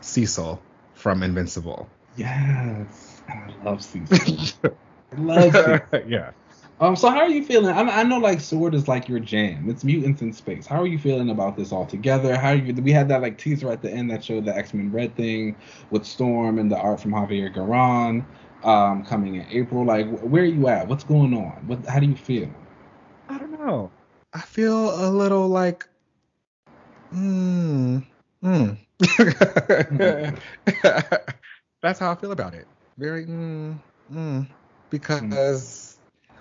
Cecil from Invincible. yes, I love Cecil. I love Cecil. yeah. Um, so how are you feeling? I, I know like Sword is like your jam. It's mutants in space. How are you feeling about this all together? How are you? We had that like teaser at the end that showed the X Men Red thing with Storm and the art from Javier Garron um, coming in April. Like, where are you at? What's going on? What? How do you feel? I don't know. I feel a little like mm, mm. That's how I feel about it. Very mm, mm. because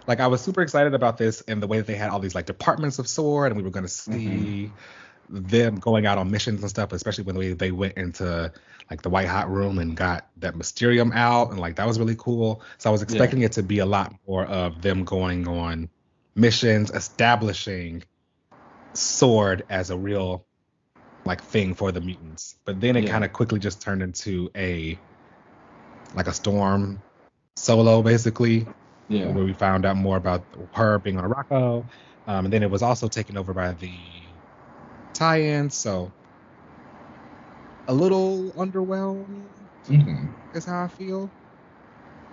like I was super excited about this and the way that they had all these like departments of sword and we were going to mm-hmm. see them going out on missions and stuff, especially when they, they went into like the white hot room and got that Mysterium out and like that was really cool. So I was expecting it to be a lot more of them going on missions, establishing sword as a real like thing for the mutants. But then it Yeah. kind of quickly just turned into a like a storm solo basically Yeah. where we found out more about her being on Arakko. Um, and then it was also taken over by the tie-in, so a little underwhelmed hmm is how I feel.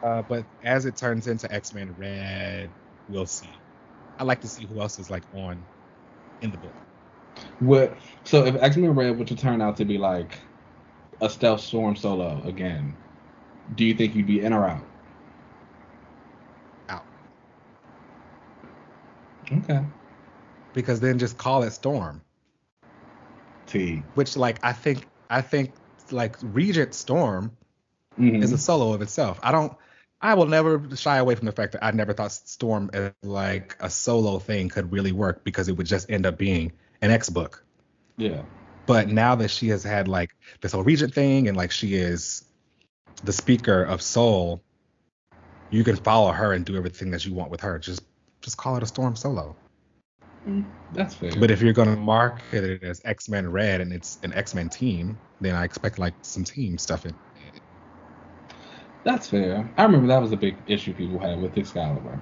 Uh, but as it turns into X-Men Red, we'll see. I like to see who else is like on in the book. What? So if X Men Red were to turn out to be like a stealth storm solo again, do you think you'd be in or? Out. Okay. Because then just call it Storm, T. which like I think I think like Regent Storm Mhm. is a solo of itself. I don't. I will never shy away from the fact that I never thought Storm as like a solo thing could really work because it would just end up being an X book. yeah. But now that she has had like this whole Regent thing and like she is the speaker of Soul, you can follow her and do everything that you want with her. Just just call it a Storm solo. Mm, That's fair. But if you're gonna market it as X Men Red and it's an X Men team, then I expect like some team stuff in. That's fair. I remember that was a big issue people had with Excalibur.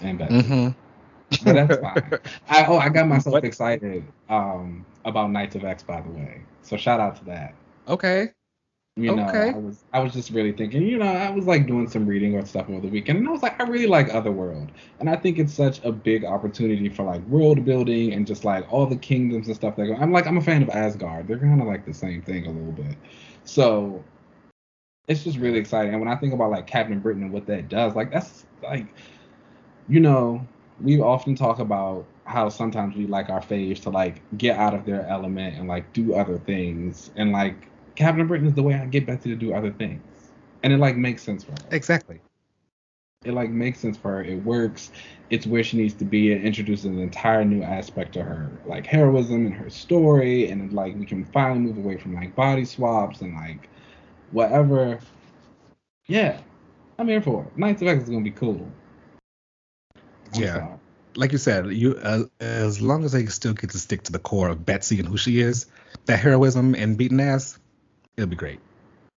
And Betsy. Mm-hmm. But that's fine. I, oh, I got myself What? excited um, about Knights of X, by the way. So shout out to that. Okay. You know, Okay. I was I was just really thinking, you know, I was like doing some reading or stuff over the weekend, and I was like, I really like Otherworld, and I think it's such a big opportunity for like world building and just like all the kingdoms and stuff that go. I'm like, I'm a fan of Asgard. They're kind of like the same thing a little bit, so it's just really exciting. And when I think about like Captain Britain and what that does, like that's like, you know, we often talk about how sometimes we like our faves to like get out of their element and like do other things, and like Captain Britain is the way I get Betsy to do other things, and it like makes sense for her. Exactly. It like makes sense for her. It works. It's where she needs to be. It introduces an entire new aspect to her, like heroism and her story, and like we can finally move away from like body swaps and like whatever. Yeah, I'm here for it. Knights of X is gonna be cool. I'm Yeah. sorry. like you said, you uh, as long as they still get to stick to the core of Betsy and who she is, that heroism and beating ass, it'll be great.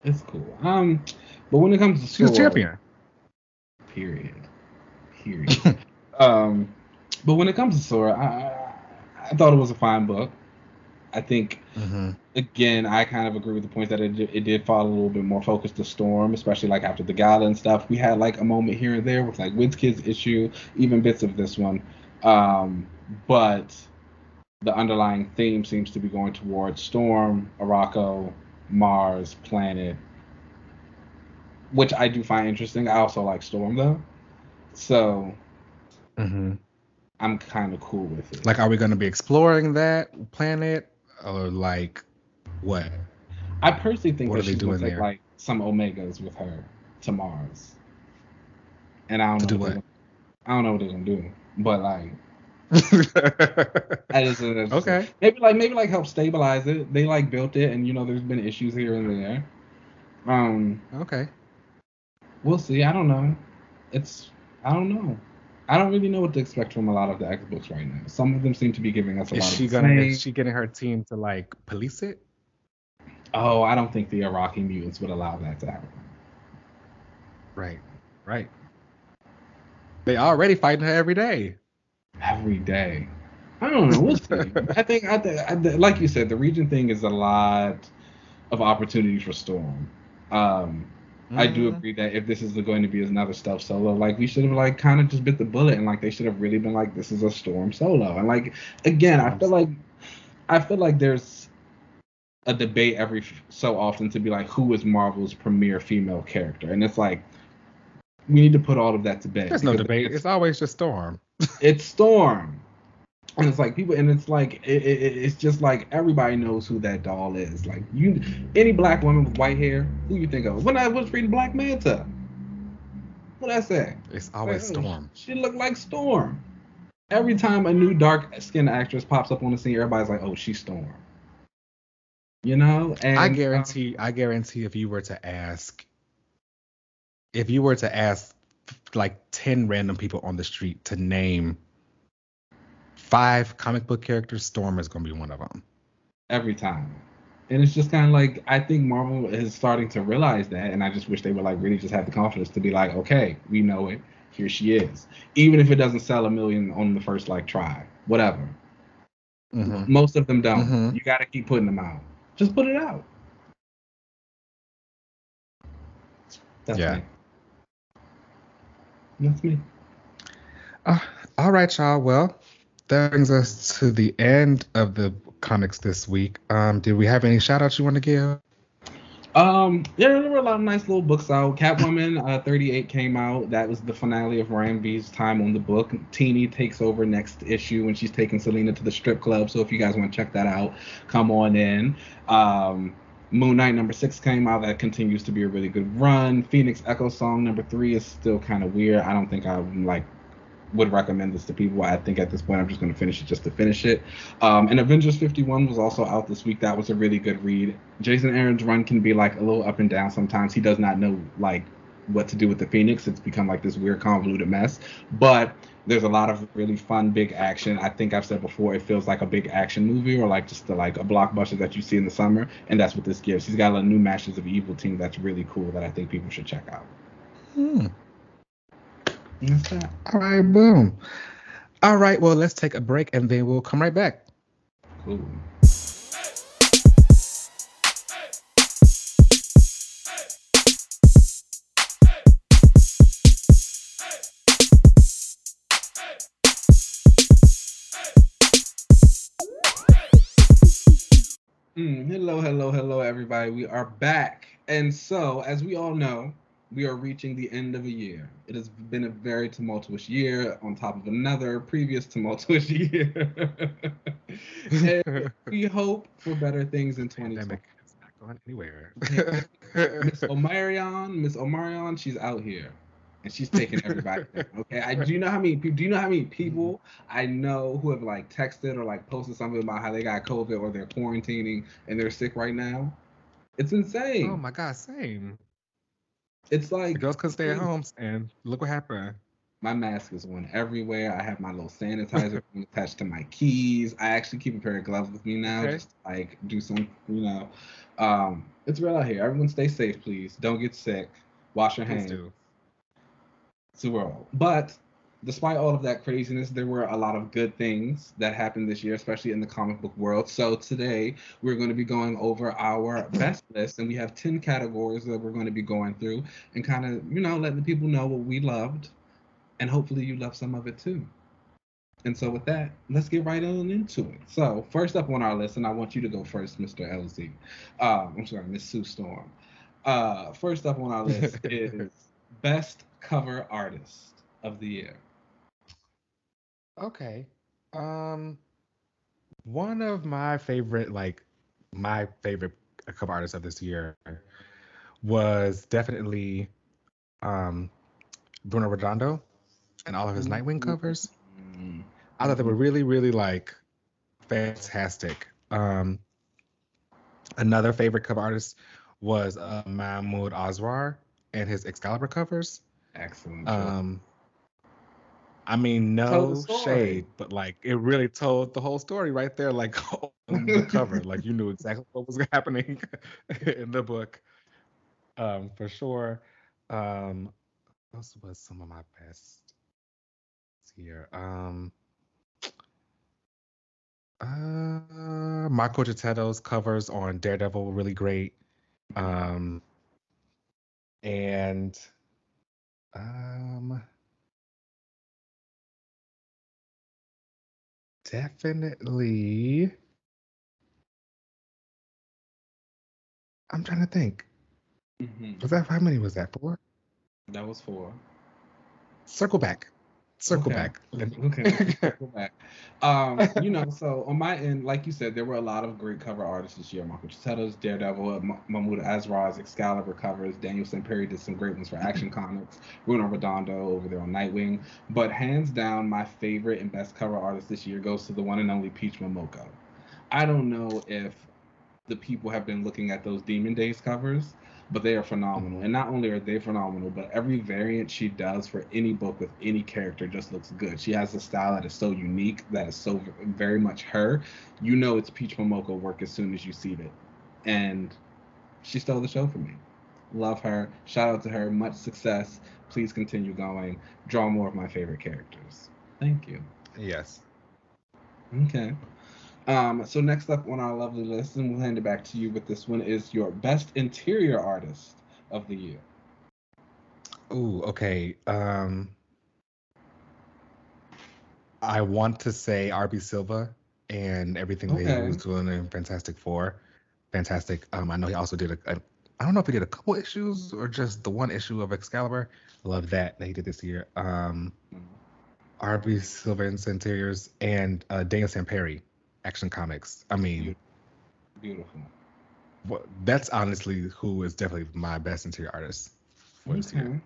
It's cool. Um, but when it comes to She's a champion. Period. Period. um, but when it comes to Sword, I, I I thought it was a fine book. I think mm-hmm. again, I kind of agree with the points that it it did fall a little bit more focused to Storm, especially like after the gala and stuff. We had like a moment here and there with like WizKid's issue, even bits of this one, um, but the underlying theme seems to be going towards Storm, Arakko, Mars, Planet, which I do find interesting. I also like Storm though, so mm-hmm. I'm kind of cool with it. Like, are we going to be exploring that planet, or like what? I personally think what that she's going to take like some Omegas with her to Mars, and I don't to know. Do what? I don't know what they're gonna do, but like. that is okay. Maybe like maybe like help stabilize it. They like built it, and you know there's been issues here and there. Um. Okay. We'll see. I don't know. It's I don't know. I don't really know what to expect from a lot of the X books right now. Some of them seem to be giving us a is lot she of. Gonna, is she getting her team to like police it? Oh, I don't think the Arakkii mutants would allow that to happen. Right, right. They already fighting her every day. Every day. I don't know. We'll see. I think, I think, like you said, the region thing is a lot of opportunity for Storm. Um, Mm-hmm. I do mm-hmm. agree that if this is going to be another stealth solo, like we should have like kind of just bit the bullet and like they should have really been like this is a storm solo. And like again, I feel like I feel like there's a debate every so often to be like who is Marvel's premier female character, and it's like we need to put all of that to bed. There's no debate. It's, it's always just Storm. It's Storm. And it's like people and it's like it, it, it's just like everybody knows who that doll is. Like you any black woman with white hair who you think of? When i was reading black manta. What i say it's always like, storm. she looked like storm. Every time a new dark skinned actress pops up on the scene everybody's like oh she's storm. You know? And i guarantee um, i guarantee if you were to ask if you were to ask like 10 random people on the street to name five comic book characters, Storm is going to be one of them. Every time. And it's just kind of like I think Marvel is starting to realize that, and I just wish they would like really just have the confidence to be like, okay, we know it, here she is, even if it doesn't sell a million on the first like try, whatever. Mm-hmm. Most of them don't. Mm-hmm. You got to keep putting them out. Just put it out. That's yeah. me. That's me. Uh, all right, y'all. Well, that brings us to the end of the comics this week. Um, did we have any shout outs you want to give? Um, yeah, there were a lot of nice little books out. Catwoman uh, 38 came out. That was the finale of Ram V's time on the book. Tini takes over next issue when she's taking Selina to the strip club. So if you guys want to check that out, come on in. Um, Moon Knight number six came out. That continues to be a really good run. Phoenix Echo Song number three is still kind of weird. I don't think I'm like would recommend this to people. I think at this point I'm just going to finish it just to finish it. Um, and Avengers 51 was also out this week. That was a really good read. Jason Aaron's run can be like a little up and down sometimes. He does not know like what to do with the Phoenix. It's become like this weird convoluted mess. But there's a lot of really fun big action. I think I've said before it feels like a big action movie or like just the, like a blockbuster that you see in the summer, and that's what this gives. He's got a new Masters of Evil team that's really cool that I think people should check out. Hmm. All right, boom. All right, well, let's take a break and then we'll come right back. Cool. Mm, hello, hello, hello, everybody. We are back. And so, as we all know, we are reaching the end of a year. It has been a very tumultuous year on top of another previous tumultuous year. we hope for better things in 2020. It's not going anywhere. Miss Omicron, Miss Omicron, she's out here. And she's taking everybody. okay, I do you know how many people? do you know how many people I know who have like texted or like posted something about how they got COVID or they're quarantining and they're sick right now? It's insane. Oh my god, same. It's like the girls could stay at home, and look what happened. My mask is on everywhere. I have my little sanitizer attached to my keys. I actually keep a pair of gloves with me now, okay. just like do some, you know. Um, it's real out here. Everyone, stay safe, please. Don't get sick. Wash your hands. Do. The world. But despite all of that craziness, there were a lot of good things that happened this year, especially in the comic book world. So today we're going to be going over our best list, and we have 10 categories that we're going to be going through and kind of, you know, letting the people know what we loved, and hopefully you love some of it too. And so with that, let's get right on into it. So first up on our list, and I want you to go first, Mr. LZ. Uh, I'm sorry, Miss Sue Storm. Uh, first up on our list is best cover artist of the year. Okay. Um, one of my favorite, like my favorite cover artists of this year was definitely um Bruno Redondo and all of his Nightwing covers. Mm, I thought they were really, really like fantastic. Um, another favorite cover artist was uh, Mahmoud Asrar and his Excalibur covers. Excellent. choice. Um, I mean, no shade, but like it really told the whole story right there, like on the cover. Like you knew exactly what was happening in the book, um, for sure. Um, those was some of my best here. Um, uh, Marco Checchetto's covers on Daredevil were really great. Um, and um, definitely. I'm trying to think. Mhm. Was that how many was that for? That was four. Circle back. Circle Okay. back. Okay, go back. Um, you know, so on my end, like you said, there were a lot of great cover artists this year. Marco Checchetto's Daredevil, M- Mahmoud Asrar's Excalibur covers. Daniel Sampere did some great ones for Action Comics. Bruno Redondo over there on Nightwing. But hands down, my favorite and best cover artist this year goes to the one and only Peach Momoko. I don't know if the people have been looking at those Demon Days covers, but they are phenomenal. Mm-hmm. And not only are they phenomenal, but every variant she does for any book with any character just looks good. She has a style that is so unique, that is so very much her. You know it's Peach Momoko work as soon as you see it. And she stole the show for me. Love her. Shout out to her. Much success. Please continue going. Draw more of my favorite characters. Thank you. Yes. Okay. Um, so next up on our lovely list, and we'll hand it back to you, but this one is your best interior artist of the year. Ooh, okay. Um I want to say RB Silva and everything that he was doing in Fantastic Four. Fantastic. Um I know he also did a, a I don't know if he did a couple issues or just the one issue of Excalibur. Love that that he did this year. Um RB Silva and Interiors and uh Daniel Sampere, Action Comics. I mean, Beautiful. that's honestly who is definitely my best interior artist for this year.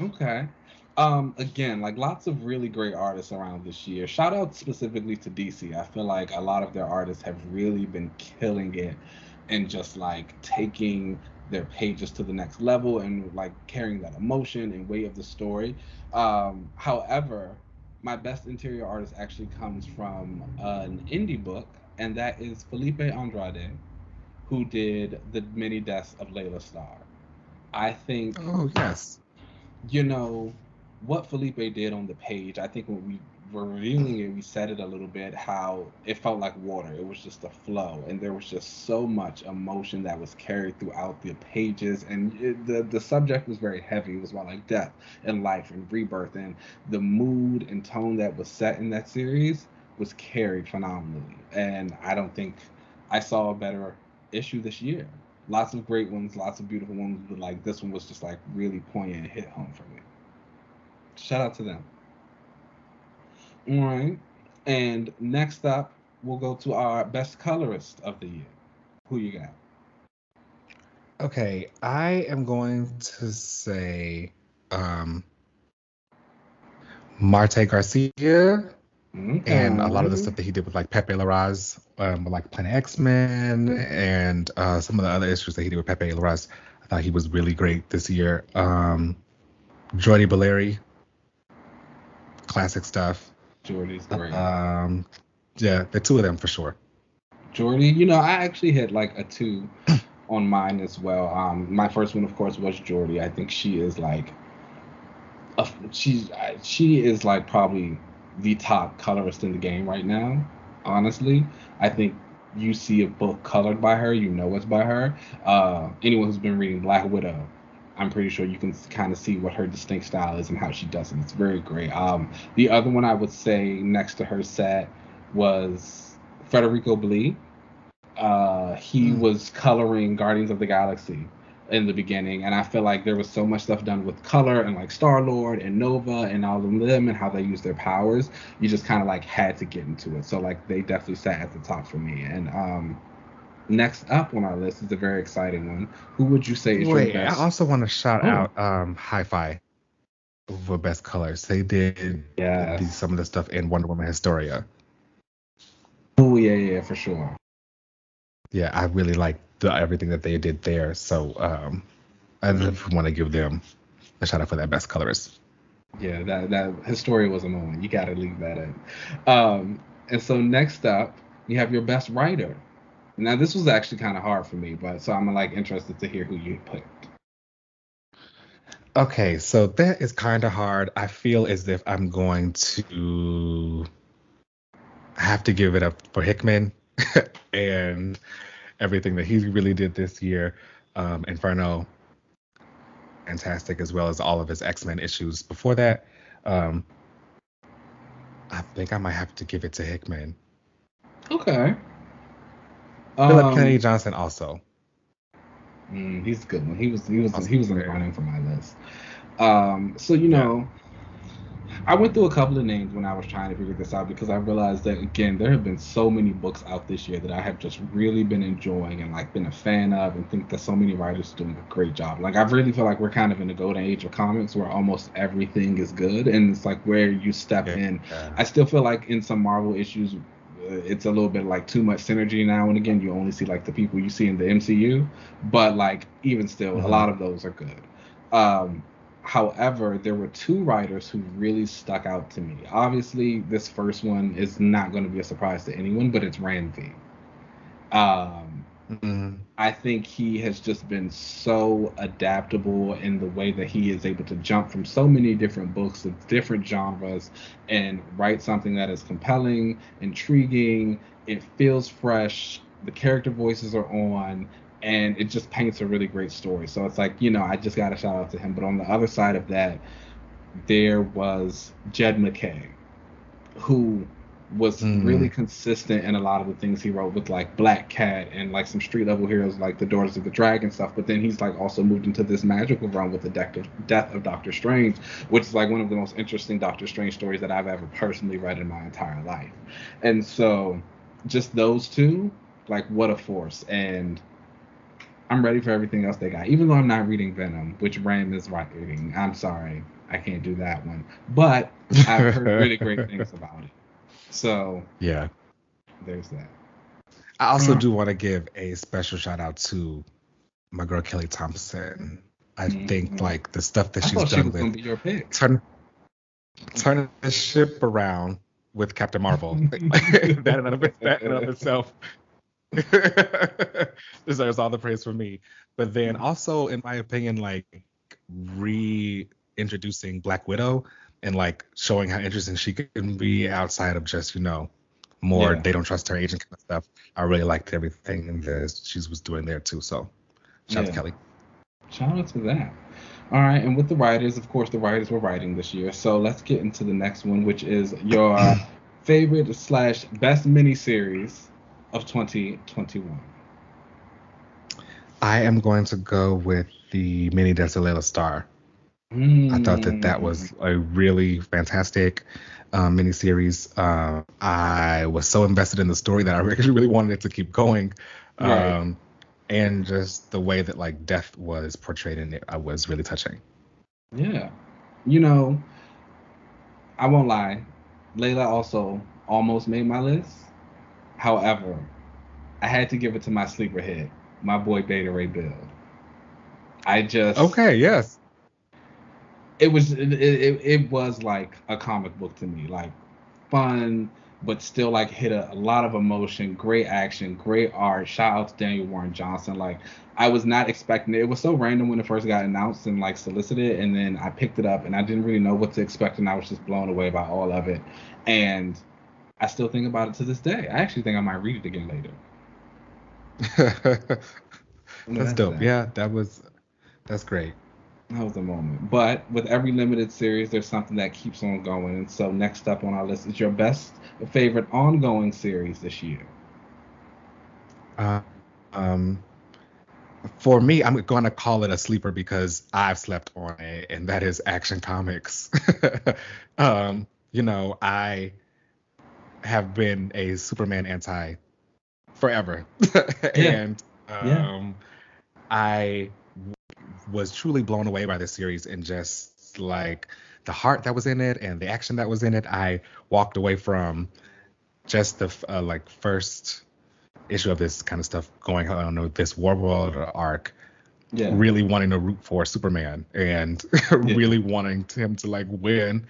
Okay. Okay. Um, again, like lots of really great artists around this year. Shout out specifically to DC. I feel like a lot of their artists have really been killing it and just like taking their pages to the next level and like carrying that emotion and weight of the story. Um, however, my best interior artist actually comes from an indie book, and that is Felipe Andrade, who did the many deaths of Laila Starr. I think Oh yes. you know what Felipe did on the page. I think when we were reviewing it, we said it a little bit how it felt like water. It was just a flow, and there was just so much emotion that was carried throughout the pages. And it, the the subject was very heavy. It was about like death and life and rebirth, and the mood and tone that was set in that series was carried phenomenally. And I don't think I saw a better issue this year. Lots of great ones, lots of beautiful ones, but like this one was just like really poignant and hit home for me. Shout out to them. All right. And next up, we'll go to our best colorist of the year. Who you got? Okay, I am going to say um Marte Gracia and a lot of the stuff that he did with like Pepe Larraz, um, with like Planet X Men and uh, some of the other issues that he did with Pepe Larraz. I thought he was really great this year. Um, Jordie Bellaire, classic stuff. Jordie's great. Um, yeah, the two of them for sure. Jordie, you know, I actually had like a two on mine as well. Um, my first one, of course, was Jordie. I think she is like a she's she is like probably the top colorist in the game right now. Honestly, I think you see a book colored by her, you know it's by her. Uh, anyone who's been reading Black Widow, I'm pretty sure you can kind of see what her distinct style is and how she does it. It's very great. Um, the other one I would say next to her set was Federico Blee. Uh, he mm. was coloring Guardians of the Galaxy in the beginning, and I feel like there was so much stuff done with color and like Star Lord and Nova and all of them and how they use their powers. You just kind of like had to get into it. So like they definitely sat at the top for me. And um, next up on our list is a very exciting one. Who would you say is Wait, your best? I also want to shout oh. out um, Hi-Fi for best colors. They did yeah some of the stuff in Wonder Woman Historia. Oh yeah, yeah, for sure. Yeah, I really like the, everything that they did there. So um, I want to give them a shout out for that best colorist. Yeah, that that Historia was a moment. You got to leave that in. Um, and so next up, you have your best writer. Now this was actually kind of hard for me, but so I'm like interested to hear who you picked. Okay, so that is kind of hard. I feel as if I'm going to have to give it up for Hickman and everything that he really did this year. Um, Inferno, fantastic, as well as all of his X Men issues before that. Um, I think I might have to give it to Hickman. Okay. Philip um, Kennedy Johnson also. Mm, he's a good one. He was he was he was running for my list. Um, so you know, I went through a couple of names when I was trying to figure this out because I realized that again there have been so many books out this year that I have just really been enjoying and like been a fan of and think that so many writers are doing a great job. Like I really feel like we're kind of in the golden age of comics where almost everything is good and it's like where you step yeah. in. I still feel like in some Marvel issues it's a little bit like too much synergy now and again you only see like the people you see in the MCU but like even still mm-hmm. a lot of those are good. Um However, there were two writers who really stuck out to me. Obviously, this first one is not going to be a surprise to anyone, but it's Ram V. Um, mm-hmm. I think he has just been so adaptable in the way that he is able to jump from so many different books of different genres and write something that is compelling, intriguing, it feels fresh, the character voices are on, and it just paints a really great story. So it's like, you know, I just got to shout out to him. But on the other side of that, there was Jed MacKay, who was mm. really consistent in a lot of the things he wrote with like Black Cat and like some street level heroes like the Daughters of the Dragon stuff. But then he's like also moved into this magical realm with the death of, death of Doctor Strange, which is like one of the most interesting Doctor Strange stories that I've ever personally read in my entire life. And so just those two, like what a force. And I'm ready for everything else they got. Even though I'm not reading Venom, which Ram is writing. I'm sorry, I can't do that one. But I've heard really great things about it. So yeah, there's that. I also do want to give a special shout out to my girl Kelly Thompson. I mm-hmm. think like the stuff that I she's done she with turn turning the ship around with Captain Marvel. that in of, that in of itself deserves all the praise from me. But then mm-hmm. also, in my opinion, like reintroducing Black Widow and like showing how interesting she can be outside of just you know more yeah. they don't trust her agent kind of stuff. I really liked everything that she was doing there too. So shout yeah. out to Kelly. Shout out to that. All right, and with the writers, of course, the writers were writing this year. So let's get into the next one, which is your favorite slash best miniseries of 2021? I am going to go with the Mini Laila Starr. Mm. I thought that that was a really fantastic um, miniseries. Uh, I was so invested in the story that I actually really wanted it to keep going. Right. Um, and just the way that like death was portrayed in it, I was really touching. Yeah, you know, I won't lie. Laila also almost made my list. However, I had to give it to my sleeper hit, my boy Beta Ray Bill. I just okay, yes. It was it, it, it was like a comic book to me, like fun, but still like hit a, a, lot of emotion, great action, great art. Shout out to Daniel Warren Johnson. Like I was not expecting it. It was so random when it first got announced and like solicited, and then I picked it up and I didn't really know what to expect, and I was just blown away by all of it. And I still think about it to this day. I actually think I might read it again later. that's dope. That. Yeah, that was that's great. That was a moment. But with every limited series, there's something that keeps on going. And so next up on our list is your best favorite ongoing series this year. Uh, um, for me, I'm going to call it a sleeper because I've slept on it, and that is Action Comics. um, you know, I have been a Superman anti forever, and um, yeah. I was truly blown away by this series and just like the heart that was in it and the action that was in it. I walked away from just the uh, like first issue of this kind of stuff going on with this War World arc. Yeah. Really wanting to root for Superman and yeah. really wanting him to like win.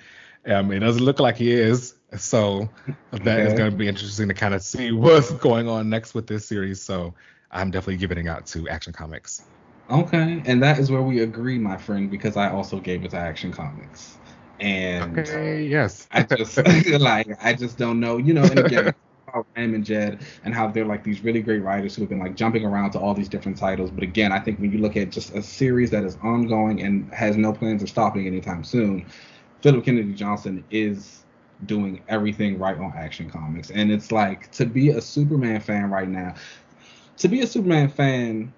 Um, it doesn't look like he is, so that okay. is going to be interesting to kind of see what's going on next with this series. So I'm definitely giving it out to Action Comics. Okay, and that is where we agree, my friend, because I also gave it to Action Comics. And okay, yes, I just like I just don't know, you know. And again, Ram and Jed and how they're like these really great writers who have been like jumping around to all these different titles. But again, I think when you look at just a series that is ongoing and has no plans of stopping anytime soon, Philip Kennedy Johnson is doing everything right on Action Comics. And it's like to be a Superman fan right now, to be a Superman fan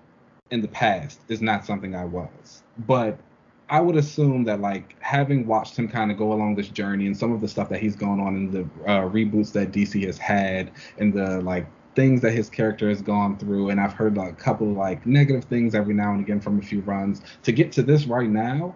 in the past is not something I was. But I would assume that like having watched him kind of go along this journey and some of the stuff that he's gone on in the uh, reboots that DC has had and the like things that his character has gone through and I've heard like, a couple like negative things every now and again from a few runs to get to this right now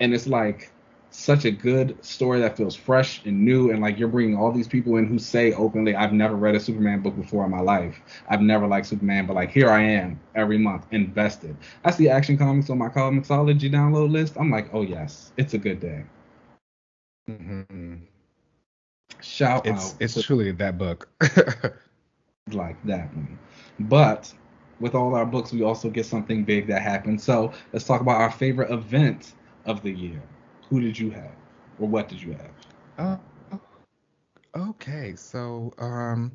and it's like such a good story that feels fresh and new and like you're bringing all these people in who say openly i've never read a superman book before in my life. I've never liked superman but like here i am every month invested. I see action comics on my ComiXology download list. I'm like oh yes. It's a good day. Mm-hmm. shout it's, out it's truly that book. Like that one. But with all our books we also get something big that happens. So let's talk about our favorite event of the year who did you have, or what did you have? Uh, okay, so um,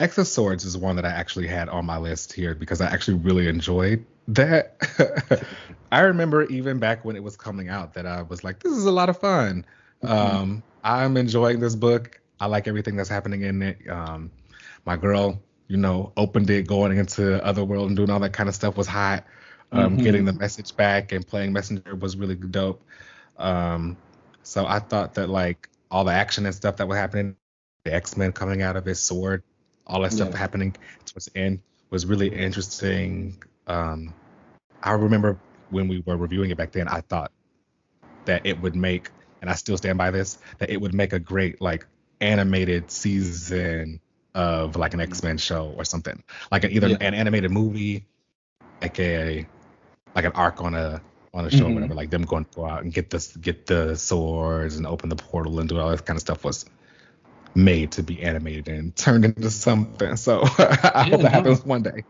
X of Swords is one that I actually had on my list here because I actually really enjoyed that. I remember even back when it was coming out that I was like, this is a lot of fun. Mm-hmm. Um, I'm enjoying this book. I like everything that's happening in it. Um, my girl, you know, opened it going into other world and doing all that kind of stuff was hot. Um, mm-hmm. Getting the message back and playing Messenger was really dope. Um, so I thought that like all the action and stuff that was happening, the X Men coming out of his sword, all that stuff yeah. happening towards the end was really interesting. Um, I remember when we were reviewing it back then, I thought that it would make, and I still stand by this, that it would make a great like animated season of like an X Men show or something, like an, either yeah. an animated movie, like a like an arc on a on a show mm-hmm. or whatever, like them going to go out and get the get the swords and open the portal and do all that kind of stuff was made to be animated and turned into something. So I yeah, hope that happens one day.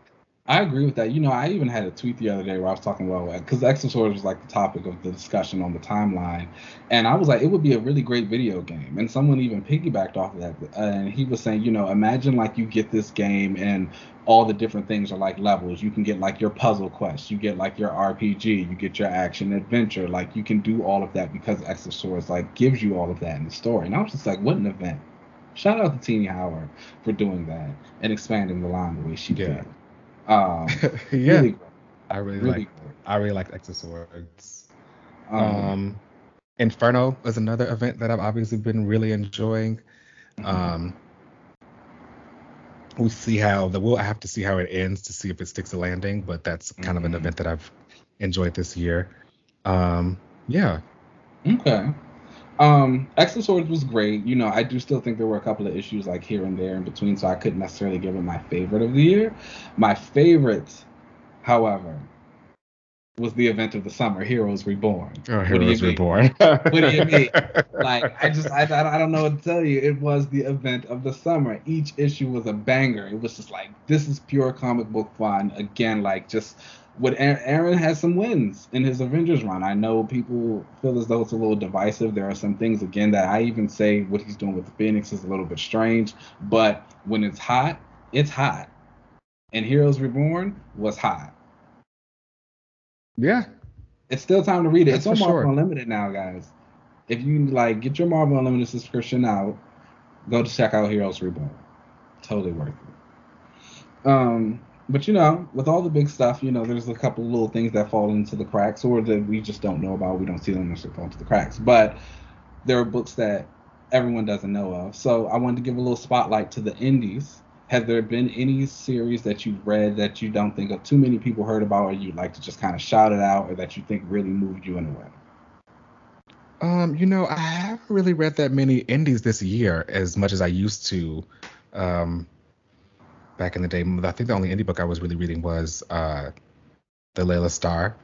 I agree with that. You know, I even had a tweet the other day where I was talking about because Swords was like the topic of the discussion on the timeline, and I was like, it would be a really great video game. And someone even piggybacked off of that, and he was saying, you know, imagine like you get this game and all the different things are like levels. You can get like your puzzle quest, you get like your RPG, you get your action adventure. Like you can do all of that because Swords like gives you all of that in the story. And I was just like, what an event! Shout out to Tini Howard for doing that and expanding the line the way she yeah. did. Um, yeah, really I really, really like. I really like of Um, um, Inferno is another event that I've obviously been really enjoying. Mm-hmm. Um, we see how the we'll have to see how it ends to see if it sticks a landing, but that's kind mm-hmm. of an mm-hmm. event that I've enjoyed this year. Um, yeah. Okay. Um, X of Swords was great. You know, I do still think there were a couple of issues like here and there in between, so I couldn't necessarily give it my favorite of the year. My favorite, however, was the event of the summer, Heroes Reborn. Oh, Heroes Reborn. what do you mean? Like, I just, I, I don't know what to tell you. It was the event of the summer. Each issue was a banger. It was just like, this is pure comic book fun. Again, like, just what Aaron has some wins in his Avengers run. I know people feel as though it's a little divisive. There are some things, again, that I even say what he's doing with the Phoenix is a little bit strange. But when it's hot, it's hot. And Heroes Reborn was hot. Yeah. It's still time to read it. That's it's on Marvel sure. Unlimited now, guys. If you like get your Marvel Unlimited subscription out, go to check out Heroes Reborn. Totally worth it. Um, but you know, with all the big stuff, you know, there's a couple little things that fall into the cracks or that we just don't know about. We don't see them necessarily fall into the cracks. But there are books that everyone doesn't know of. So I wanted to give a little spotlight to the indies. Have there been any series that you've read that you don't think of too many people heard about, or you'd like to just kind of shout it out, or that you think really moved you in a way? Um, you know, I haven't really read that many indies this year as much as I used to. Um, back in the day, I think the only indie book I was really reading was uh, the Laila Starr.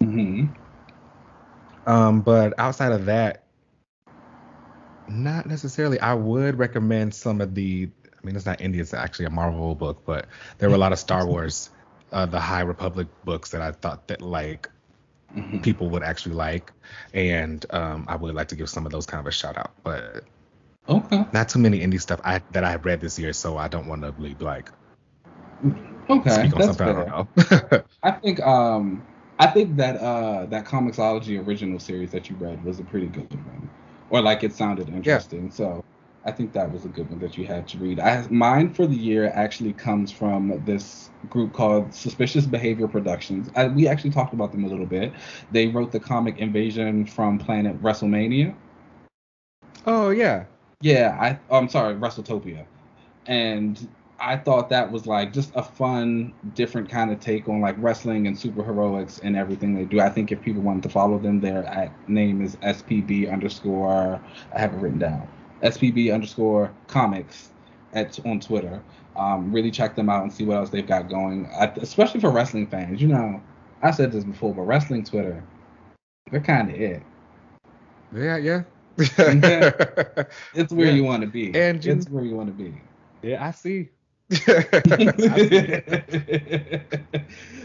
Mm-hmm. Um, but outside of that, not necessarily. I would recommend some of the. I mean, it's not indie; it's actually a Marvel book, but there were a lot of Star Wars, uh, the High Republic books that I thought that like mm-hmm. people would actually like, and um, I would like to give some of those kind of a shout out. But Okay. not too many indie stuff I that I have read this year, so I don't want to be like Okay. speak on That's something I fair. know. I think um I think that uh that Comixology original series that you read was a pretty good one. Or like it sounded interesting. So I think that was a good one that you had to read. I mine for the year actually comes from this group called Suspicious Behavior Productions. I, we actually talked about them a little bit. They wrote the comic Invasion from Planet WrestleMania. oh yeah, Yeah, I oh, I'm sorry, WrestleTopia. And I thought that was like just a fun, different kind of take on like wrestling and superheroics and everything they do. I think if people wanted to follow them, their name is SPB underscore I have it written down. SPB underscore comics at on Twitter. Um, really check them out and see what else they've got going. I, especially for wrestling fans. You know, I said this before, but wrestling Twitter, they're kind of it. yeah, yeah. It's where Yeah. you want to be. And you- it's where you want to be. yeah, I see.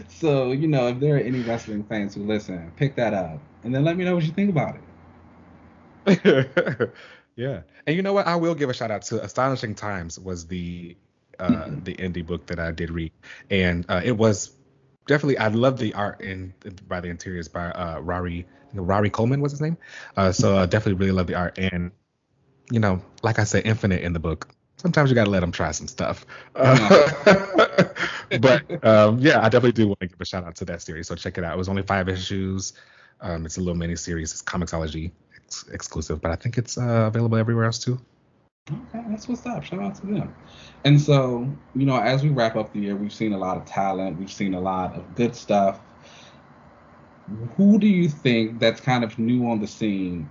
So you know, if there are any wrestling fans who listen, pick that up, and then let me know what you think about it. yeah, and you know what? I will give a shout out to Astonishing Times was the uh, Mhm. the indie book that I did read, and uh, it was definitely I love the art in by the interiors by uh, Rari Rari Coleman was his name. Uh, so I definitely really love the art, and you know, like I said, Infinite in the book. Sometimes you gotta let them try some stuff. Uh, but um, yeah, I definitely do want to give a shout out to that series. So check it out. It was only five issues. Um, it's a little mini series. It's Comixology ex- exclusive, but I think it's uh, available everywhere else too. Okay, that's what's up. Shout out to them. And so, you know, as we wrap up the year, we've seen a lot of talent. We've seen a lot of good stuff. Who do you think that's kind of new on the scene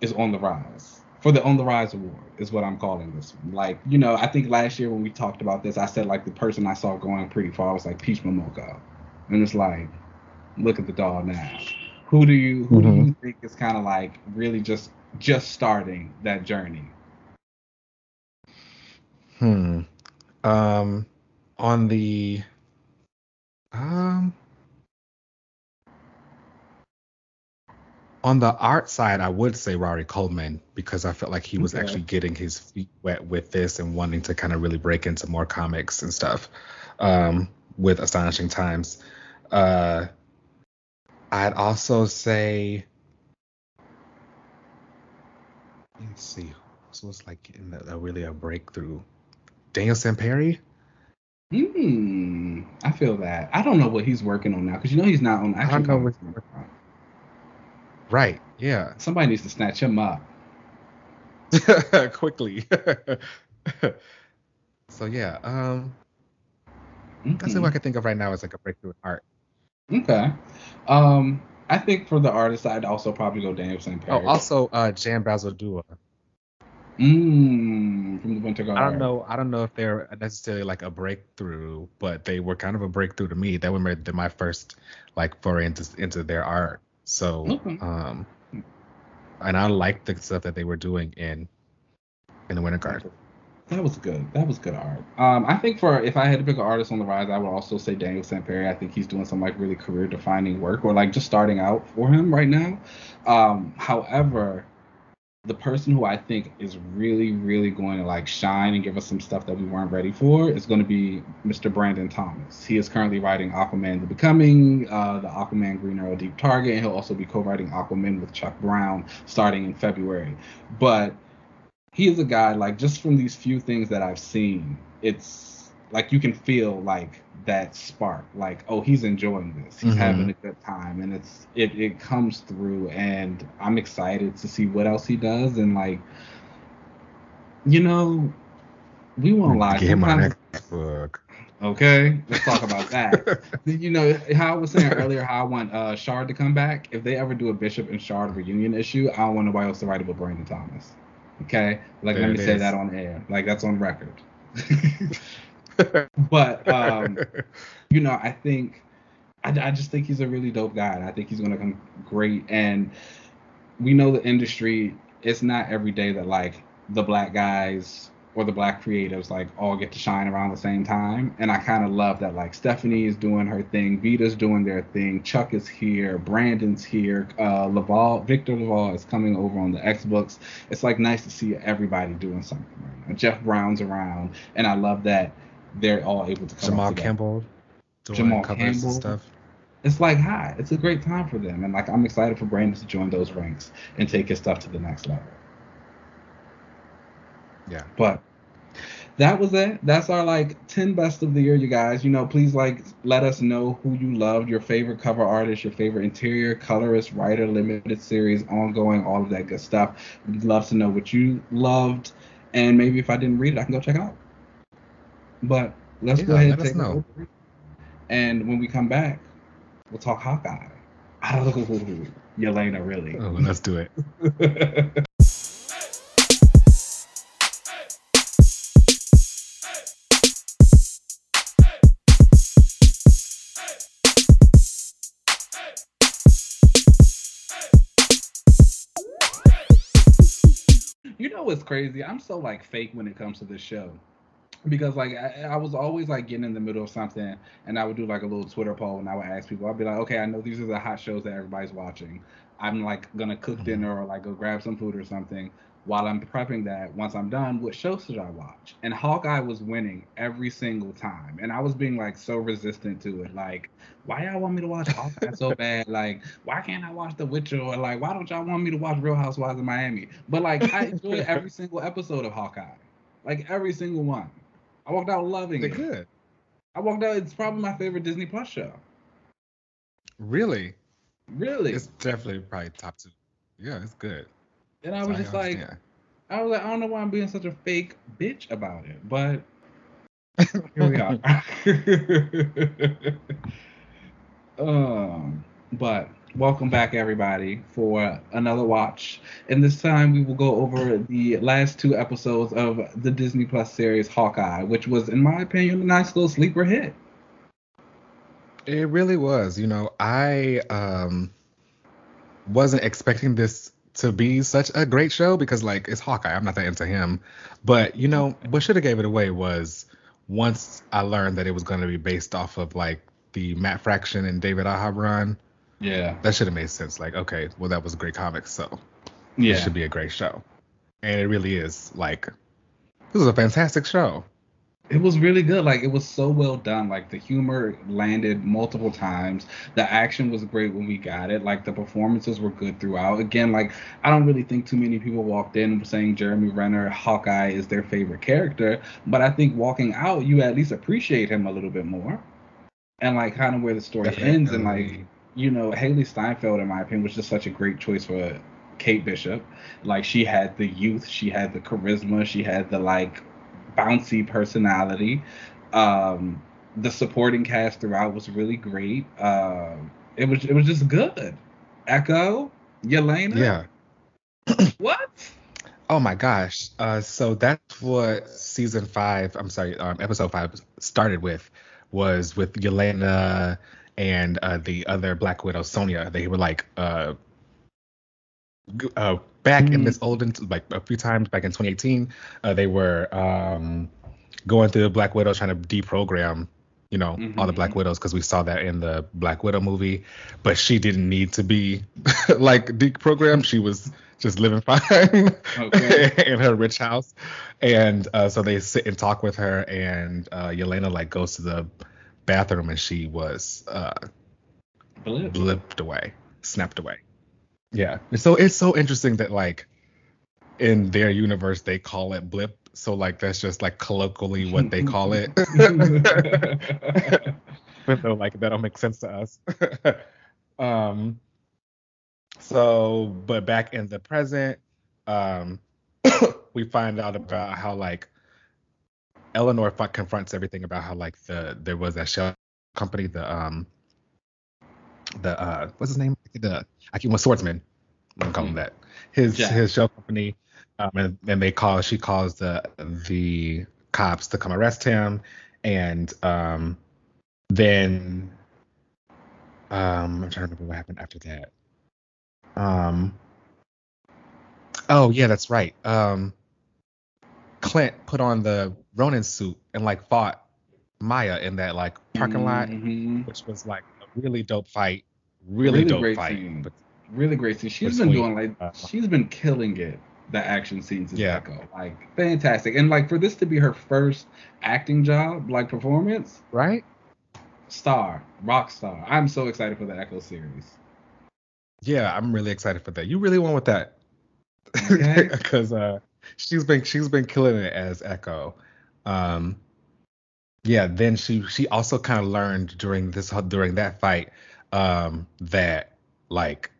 is on the rise? For the On the Rise Award is what I'm calling this. one. Like, you know, I think last year when we talked about this, I said like the person I saw going pretty far was like Peach Momoko. And it's like, look at the doll now. Who do you who do you mm-hmm. think is kind of like really just just starting that journey? Hmm. Um, on the um on the art side, I would say Rory Coleman because I felt like he was Okay. actually getting his feet wet with this and wanting to kind of really break into more comics and stuff um, with Astonishing Times. Uh, I'd also say, let's see, so it's like a, a really a breakthrough. Daniel Sampere. Hmm. I feel that. I don't know what he's working on now because you know he's not on I don't know comics. what- anymore. Right. Yeah. Somebody needs to snatch him up. Quickly. so yeah. Um. That's Mhm. what I can think of right now is like a breakthrough in art. Okay. Um, I think for the artist, I'd also probably go Daniel St. Oh, also uh Jan Bazaldua. Mm, from the Winter Guard. I don't know. I don't know if they're necessarily like a breakthrough, but they were kind of a breakthrough to me. That were my, my first like foray into into their art. So, um, and I liked the stuff that they were doing in in the Winter Guard. That was good. That was good art. Um, I think for if I had to pick an artist on the rise, I would also say Daniel. Perry. I think he's doing some like really career defining work or like just starting out for him right now. Um, however, the person who I think is really, really going to like shine and give us some stuff that we weren't ready for is going to be Mr. Brandon Thomas. He is currently writing Aquaman The Becoming, uh, the Aquaman Green Arrow Deep Target, and he'll also be co-writing Aquaman with Chuck Brown starting in February. But he is a guy like just from these few things that I've seen, it's like you can feel like that spark, like oh he's enjoying this, he's Mhm. having a good time, and it's it it comes through, and I'm excited to see what else he does, and like you know we won't lie, Get my sometimes next book. Okay, let's talk about that. you know how I was saying earlier how I want uh, Shard to come back. If they ever do a Bishop and Shard reunion issue, I don't want nobody else to write it but Brandon Thomas. Okay, like There let me it say that on air. Like that's on record. but um, you know, I think I, I just think he's a really dope guy, and I think he's gonna come great. And we know the industry. It's not every day that like the black guys or the black creatives like all get to shine around the same time. And I kind of love that like Stephanie is doing her thing, Vita's doing their thing, Chuck is here, Brandon's here, uh, LaValle, Victor LaValle is coming over on the X books. It's like nice to see everybody doing something right now. Jeff Brown's around, and I love that they're all able to come Jamal. Campbell Jamal Campbell. stuff. It's like hi, it's a great time for them, and like I'm excited for Brandon to join those ranks and take his stuff to the next level. Yeah. But that was it. That's our like 10 best of the year, you guys. You know, please like let us know who you loved, your favorite cover artist, your favorite interior, colorist, writer, limited series, ongoing, all of that good stuff. We'd love to know what you loved, and maybe if I didn't read it, I can go check it out. But let's go ahead and take know. over. And when we come back, we'll talk Hawkeye. Oh, Yelena, really. Oh, let's do it. You know what's crazy? I'm so like fake when it comes to this show. Because like I, I was always like getting in the middle of something and I would do like a little Twitter poll and I would ask people, I'd be like, okay, I know these are the hot shows that everybody's watching. I'm like gonna cook Mhm. dinner or like go grab some food or something. While I'm prepping that, once I'm done, what shows should I watch? And Hawkeye was winning every single time. And I was being like so resistant to it. Like, why y'all want me to watch Hawkeye so bad? Like, why can't I watch The Witcher? Or like, why don't y'all want me to watch Real Housewives of Miami? But like, I enjoyed every single episode of Hawkeye. Like every single one. I walked out loving They're it. good. I walked out. It's probably my favorite Disney Plus show. Really? Really. It's definitely probably top two. Yeah, it's good. and I So was just like. I was like, I don't know why I'm being such a fake bitch about it, but here we are. um, but welcome back, everybody, for another watch. And this time we will go over the last two episodes of the Disney Plus series Hawkeye, which was, in my opinion, a nice little sleeper hit. It really was. You know, I um wasn't expecting this to be such a great show because like it's Hawkeye. I'm not that into him. But you know, what should have gave it away was once I learned that it was going to be based off of like the Matt Fraction and David Aja run, Yeah. that should have made sense. Like, okay, well that was a great comic, so it should be a great show. And it really is. Like, this was a fantastic show. It was really good. Like it was so well done. Like the humor landed multiple times. The action was great when we got it. Like the performances were good throughout. Again, like I don't really think too many people walked in saying Jeremy Renner, Hawkeye is their favorite character. But I think walking out, you at least appreciate him a little bit more. And like kind of where the story ends and like Definitely. You know, Hailee Steinfeld, in my opinion, was just such a great choice for Kate Bishop. Like she had the youth, she had the charisma, she had the like bouncy personality. Um, the supporting cast throughout was really great. Um, it was it was just good. Echo, Yelena, yeah. what? Oh my gosh. Uh, so that's what season five, I'm sorry, um, episode five started with, was with Yelena and uh, the other Black Widow, Sonya. They were like uh, uh, back mm-hmm. in this olden, like a few times back in 2018, uh, they were um, going through the Black Widow trying to deprogram you know, mm-hmm. all the Black mm-hmm. Widows because we saw that in the Black Widow movie. But she didn't need to be like deprogrammed. She was just living fine okay. in her rich house. And uh, so they sit and talk with her, and uh, Yelena like goes to the bathroom, and she was uh, blipped. blipped away, snapped away. Yeah. So it's so interesting that like in their universe they call it blip so like that's just like colloquially what they call it. but though like that'll make sense to us. um so but back in the present, um we find out about how like Eleanor confronts everything about how like the there was that shell company, the um the uh what's his name? The I keep swordsman. I'm calling mm-hmm. that. His yeah. his shell company um, and, and they call she calls the the cops to come arrest him, and um, then um, I'm trying to remember what happened after that. Um, oh yeah, that's right. Um, Clint put on the Ronin suit and like fought Maya in that like parking lot, mm-hmm. which was like a really dope fight. Really, really dope fight. But, really great scene. She's been doing like uh, she's been killing it the action scenes in yeah. Echo. Like fantastic. And like for this to be her first acting job, like performance, right? Star, rock star. I'm so excited for the Echo series. Yeah, I'm really excited for that. You really went with that. Okay. Because uh she's been she's been killing it as Echo. Um yeah, then she she also kind of learned during this during that fight um that like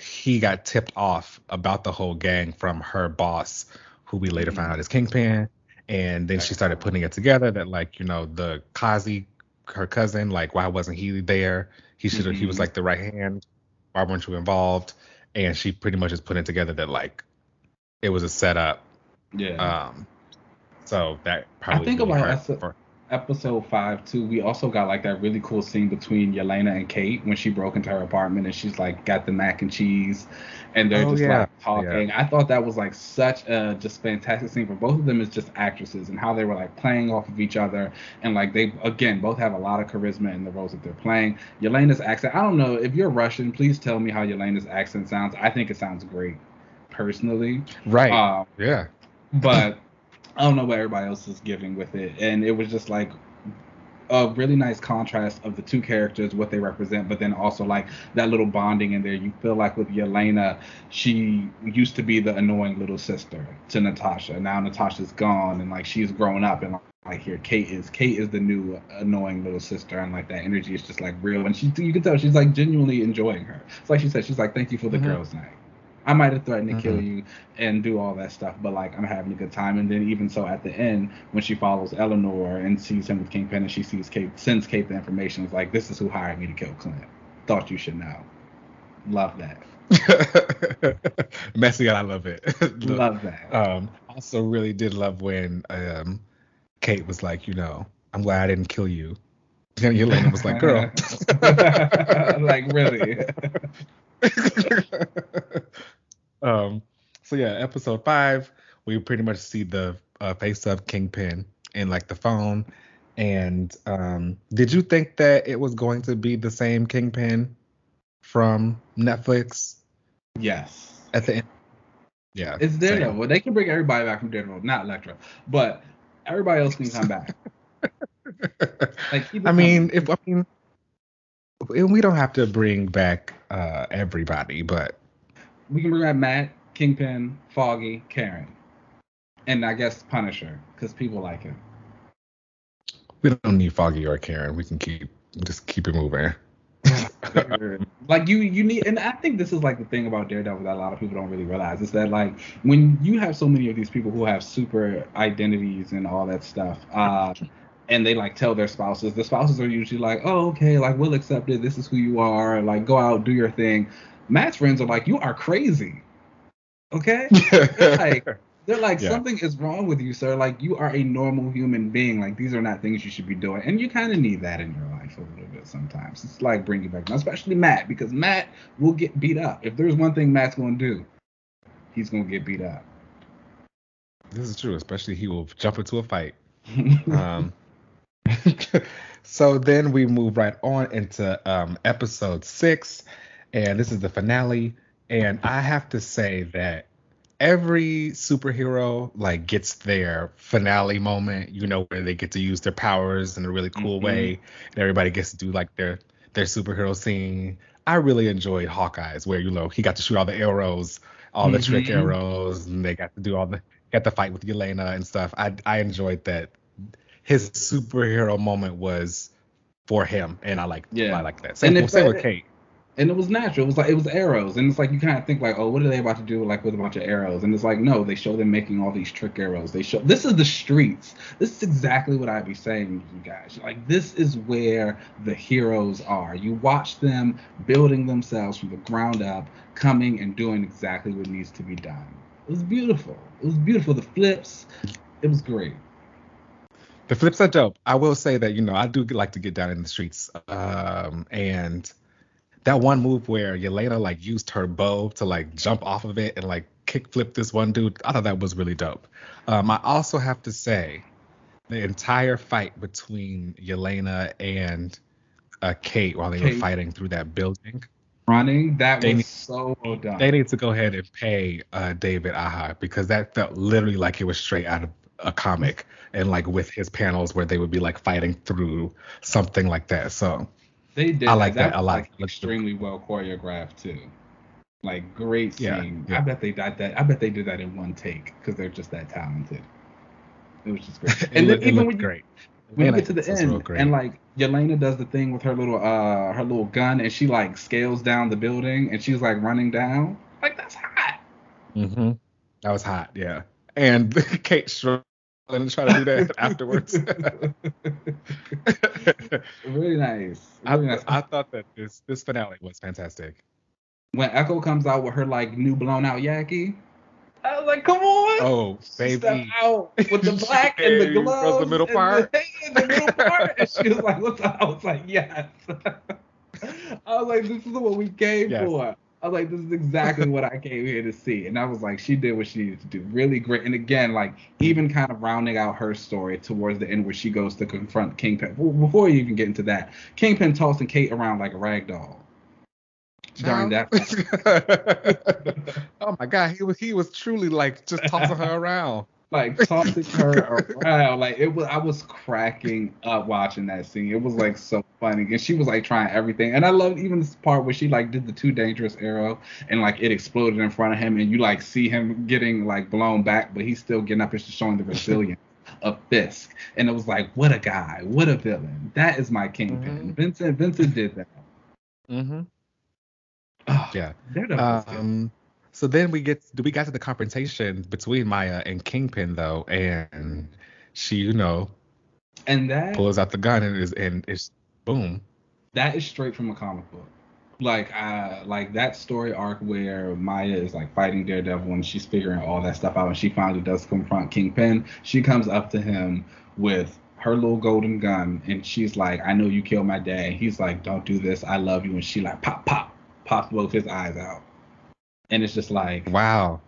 he got tipped off about the whole gang from her boss, who we later found out is Kingpin. And then she started putting it together that like, you know, the Kazi, her cousin, like why wasn't he there? He should mm-hmm. he was mm-hmm. like the right hand. Why weren't you involved? And she pretty much is putting together that like it was a setup. Yeah. Um so that probably I think about for, episode five too, we also got like that really cool scene between Yelena and Kate when she broke into her apartment and she's like got the mac and cheese and they're oh, just yeah. like talking. Yeah. I thought that was like such a just fantastic scene for both of them as just actresses and how they were like playing off of each other and like they again both have a lot of charisma in the roles that they're playing. Yelena's accent, I don't know if you're Russian, please tell me how Yelena's accent sounds. I think it sounds great personally. Right. Um, yeah. But I don't know what everybody else is giving with it, and it was just like a really nice contrast of the two characters, what they represent, but then also like that little bonding in there. You feel like with Yelena, she used to be the annoying little sister to Natasha. Now Natasha's gone, and like she's grown up, and like here Kate is Kate is the new annoying little sister, and like that energy is just like real, and she you can tell she's like genuinely enjoying her. It's like she said, she's like, thank you for the mm-hmm. girls' night. I might have threatened to mm-hmm. kill you and do all that stuff, but like I'm having a good time. And then even so, at the end, when she follows Eleanor and sees him with Kingpin, and she sees Kate, sends Kate the information, it's like this is who hired me to kill Clint. Thought you should know. Love that. Messy, I love it. love that. Um, also really did love when um, Kate was like, you know, I'm glad I didn't kill you. And Yelena was like, girl. like really. Um, so yeah, episode five, we pretty much see the uh, face of Kingpin in like the phone. And um, did you think that it was going to be the same Kingpin from Netflix? Yes. At the end. Yeah. It's Daredevil. Well, they can bring everybody back from Daredevil, not Elektra, but everybody else can come back. like, I mean, if I mean, we don't have to bring back uh, everybody, but we can bring back Matt, Kingpin, Foggy, Karen, and I guess Punisher because people like him. We don't need Foggy or Karen. We can keep just keep it moving. like you you need and I think this is like the thing about Daredevil that a lot of people don't really realize is that like when you have so many of these people who have super identities and all that stuff, uh and they like tell their spouses, the spouses are usually like, Oh, okay, like we'll accept it, this is who you are, like go out, do your thing. Matt's friends are like, you are crazy. Okay? they're like they're like Yeah. something is wrong with you, sir. Like you are a normal human being. Like these are not things you should be doing. And you kind of need that in your life a little bit sometimes. It's like bringing back, especially Matt, because Matt will get beat up. If there's one thing Matt's gonna do, he's gonna get beat up. This is true, especially he will jump into a fight. Um, so then we move right on into um, episode six, and this is the finale. And I have to say that every superhero like gets their finale moment, you know, where they get to use their powers in a really cool Mhm. way, and everybody gets to do like their their superhero scene. I really enjoyed Hawkeye's, where you know he got to shoot all the arrows, all the trick Mhm. arrows, and they got to do all the got the fight with Yelena and stuff. I I enjoyed that. His superhero moment was for him, and I like Yeah. I like that. Same, And same with Kate. And it was natural. It was like it was arrows, and it's like you kind of think like, oh, what are they about to do like with a bunch of arrows? And it's like, no, they show them making all these trick arrows. They show this is the streets. This is exactly what I'd be saying, you guys. Like this is where the heroes are. You watch them building themselves from the ground up, coming and doing exactly what needs to be done. It was beautiful. It was beautiful. The flips, it was great. The flips are dope. I will say that you know I do like to get down in the streets, um, and that one move where Yelena like used her bow to like jump off of it and like kickflip this one dude. I thought that was really dope. Um, I also have to say the entire fight between Yelena and uh, Kate while they were fighting through that building. Running, that They was need- so well done. They need to go ahead and pay uh, David Aja because that felt literally like it was straight out of a comic and like with his panels where they would be like fighting through something like that. So They did. I like that a lot. Like, extremely well choreographed too. Like great Yeah, scene. yeah. I bet they did that. I bet they did that in one take because they're just that talented. It was just great. And looked, even when you, great. when you get to the think this was real end, and like Yelena does the thing with her little uh her little gun, and she like scales down the building, and she's like running down. Like that's hot. hmm That was hot, yeah. And Kate struggling to try to do that afterwards. really nice. I, Really nice. I thought that this this finale was fantastic. when Echo comes out with her like new blown out yaki, I was like, come on. Oh, She stepped baby. out with the black and the Yeah, you gloves. the middle part. The, and the middle part. And she was like, what's up? I was like, yes. I was like, this is what we came Yes. for. I was like, this is exactly what I came here to see. And I was like, she did what she needed to do. Really great. And again, like, even kind of rounding out her story towards the end where she goes to confront Kingpin. Well, before you even get into that, Kingpin tossing Kate around like a rag doll. During that. oh my god, he was he was truly like just tossing her around. Like tossing her around. Like it was, I was cracking up watching that scene. It was like so funny, and she was like trying everything. And I loved even this part where she like did the too dangerous arrow, and like it exploded in front of him, and you like see him getting like blown back, but he's still getting up. and showing the resilience of Fisk, and it was like, what a guy, what a villain. That is my kingpin. Mhm. Vincent, Vincent did that. Mm-hmm. Oh, Yeah. Daredevil was good. Um. So then we get we got to the confrontation between Maya and Kingpin though, and she you know and that pulls out the gun and is and it's boom. that is straight from a comic book. Like uh like that story arc where Maya is like fighting Daredevil and she's figuring all that stuff out and she finally does confront Kingpin. She comes up to him with her little golden gun and she's like, I know you killed my dad. He's like, Don't do this, I love you and she like pop pop pops both his eyes out. And it's just like Wow.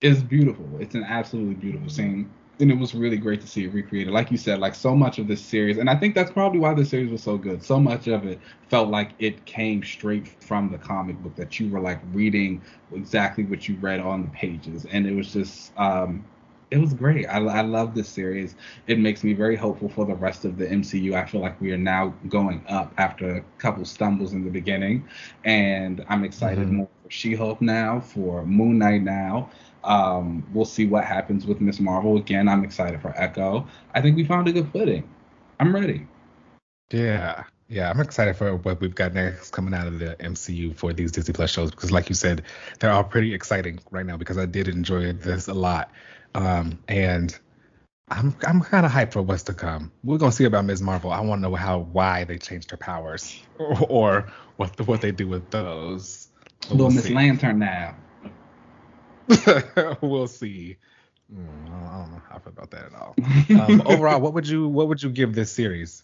it's beautiful. It's an absolutely beautiful scene. And it was really great to see it recreated. Like you said, like so much of this series, and I think that's probably why the series was so good. So much of it felt like it came straight from the comic book that you were like reading exactly what you read on the pages. And it was just, um, it was great. I, I love this series. It makes me very hopeful for the rest of the MCU. I feel like we are now going up after a couple stumbles in the beginning. And I'm excited Mhm. more She Hulk now, for Moon Knight now. Um, we'll see what happens with Miss Marvel. Again, I'm excited for Echo. I think we found a good footing. I'm ready. Yeah. Yeah, I'm excited for what we've got next coming out of the MCU for these Disney Plus shows because, like you said, they're all pretty exciting right now because I did enjoy this a lot, um, and I'm I'm kind of hyped for what's to come. We're gonna see about Ms. Marvel. I want to know how why they changed her powers or, or what the, what they do with those. Little we'll Miss. Lantern now. we'll see. Mm, I don't know how I feel about that at all. Um, overall, what would you what would you give this series?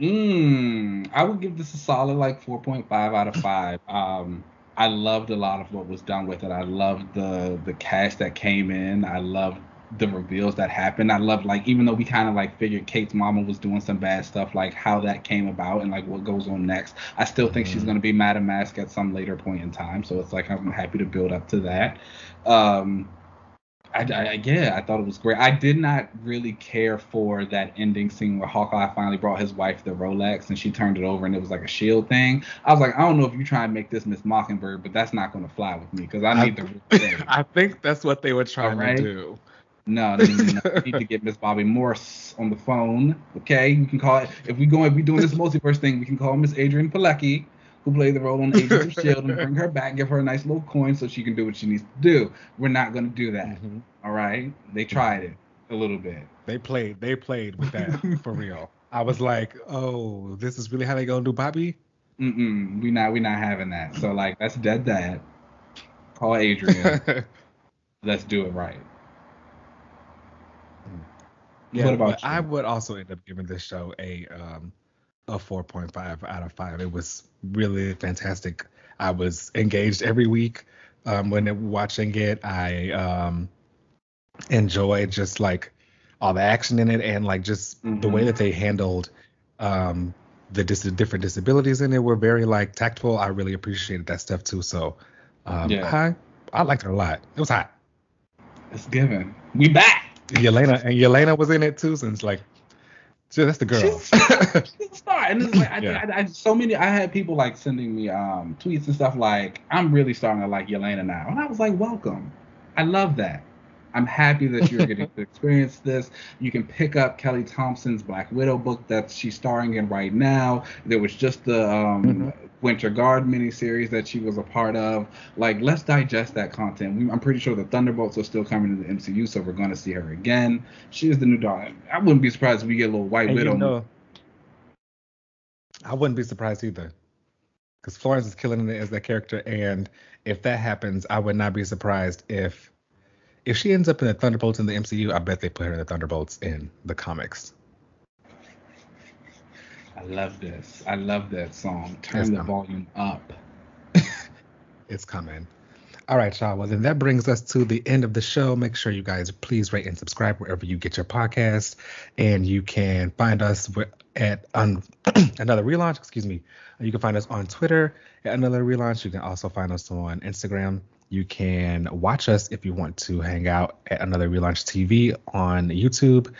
Mm, I would give this a solid like 4.5 out of 5. Um, I loved a lot of what was done with it. I loved the the cast that came in. I loved the reveals that happened. I love like even though we kind of like figured Kate's mama was doing some bad stuff, like how that came about and like what goes on next. I still think mm-hmm. she's gonna be Madame Masque at some later point in time. So it's like I'm happy to build up to that. Um, I, I, yeah, I thought it was great. I did not really care for that ending scene where Hawkeye finally brought his wife the Rolex and she turned it over and it was like a shield thing. I was like, I don't know if you try and make this Miss Mockingbird, but that's not going to fly with me because I need I, the. I think that's what they were trying right? to do. No, no, no, no. need to get Miss Bobby Morse on the phone. Okay, we can call it if we go if we doing this multiverse thing, we can call Miss Adrianne Palicki, who played the role on Agents of Shield and bring her back, give her a nice little coin so she can do what she needs to do. We're not going to do that. Mm-hmm. All right? They tried it a little bit. They played. They played with that for real. I was like, oh, this is really how they gonna do Bobby? Mm-mm. We not we not having that. So like, that's dead. That call Adrian. Let's do it right. Yeah, what about you? I would also end up giving this show a um a 4.5 out of 5. It was really fantastic. I was engaged every week um, when watching it. I um, enjoyed just like all the action in it and like just mm-hmm. the way mm-hmm. that they handled um, the dis- different disabilities in it were very like tactful. I really appreciated that stuff too. So um, yeah. I I liked it a lot. It was hot. It's given. We back. Yelena and Yelena was in it too, since like so that's the girl. She's, she's a star. And it's like I, yeah. I, I, so many. I had people like sending me um, tweets and stuff like, "I'm really starting to like Yelena now," and I was like, "Welcome." I love that. I'm happy that you're getting to experience this. You can pick up Kelly Thompson's Black Widow book that she's starring in right now. There was just the um, mm-hmm. Winter Guard miniseries that she was a part of. Like, let's digest that content. We, I'm pretty sure the Thunderbolts are still coming to the MCU, so we're going to see her again. She is the new dog. I wouldn't be surprised if we get a little White and Widow. You know, I wouldn't be surprised either. Because Florence is killing it as that character, and if that happens, I would not be surprised if if she ends up in the Thunderbolts in the MCU, I bet they put her in the Thunderbolts in the comics. I love this. I love that song. Turn it's the coming. volume up. it's coming. All right, y'all. Well, then that brings us to the end of the show. Make sure you guys please rate and subscribe wherever you get your podcast. And you can find us at um, another relaunch. Excuse me. You can find us on Twitter at another relaunch. You can also find us on Instagram you can watch us if you want to hang out at another relaunch TV on YouTube.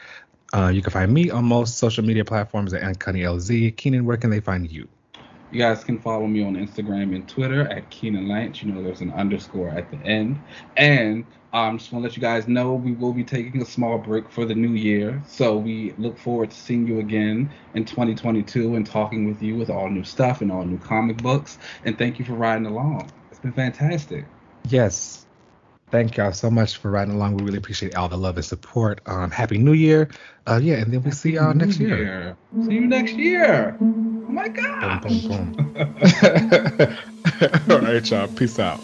Uh, you can find me on most social media platforms at Uncanny LZ. Keenan, where can they find you? You guys can follow me on Instagram and Twitter at Keenan Lynch. You know, there's an underscore at the end. And I'm um, just want to let you guys know we will be taking a small break for the new year. So we look forward to seeing you again in 2022 and talking with you with all new stuff and all new comic books. And thank you for riding along. It's been fantastic. Yes. Thank y'all so much for riding along. We really appreciate all the love and support. Um, Happy New Year. Uh, yeah, and then we'll see y'all next year. year. See you next year. Oh my God. Boom, boom, boom. all right, y'all. Peace out.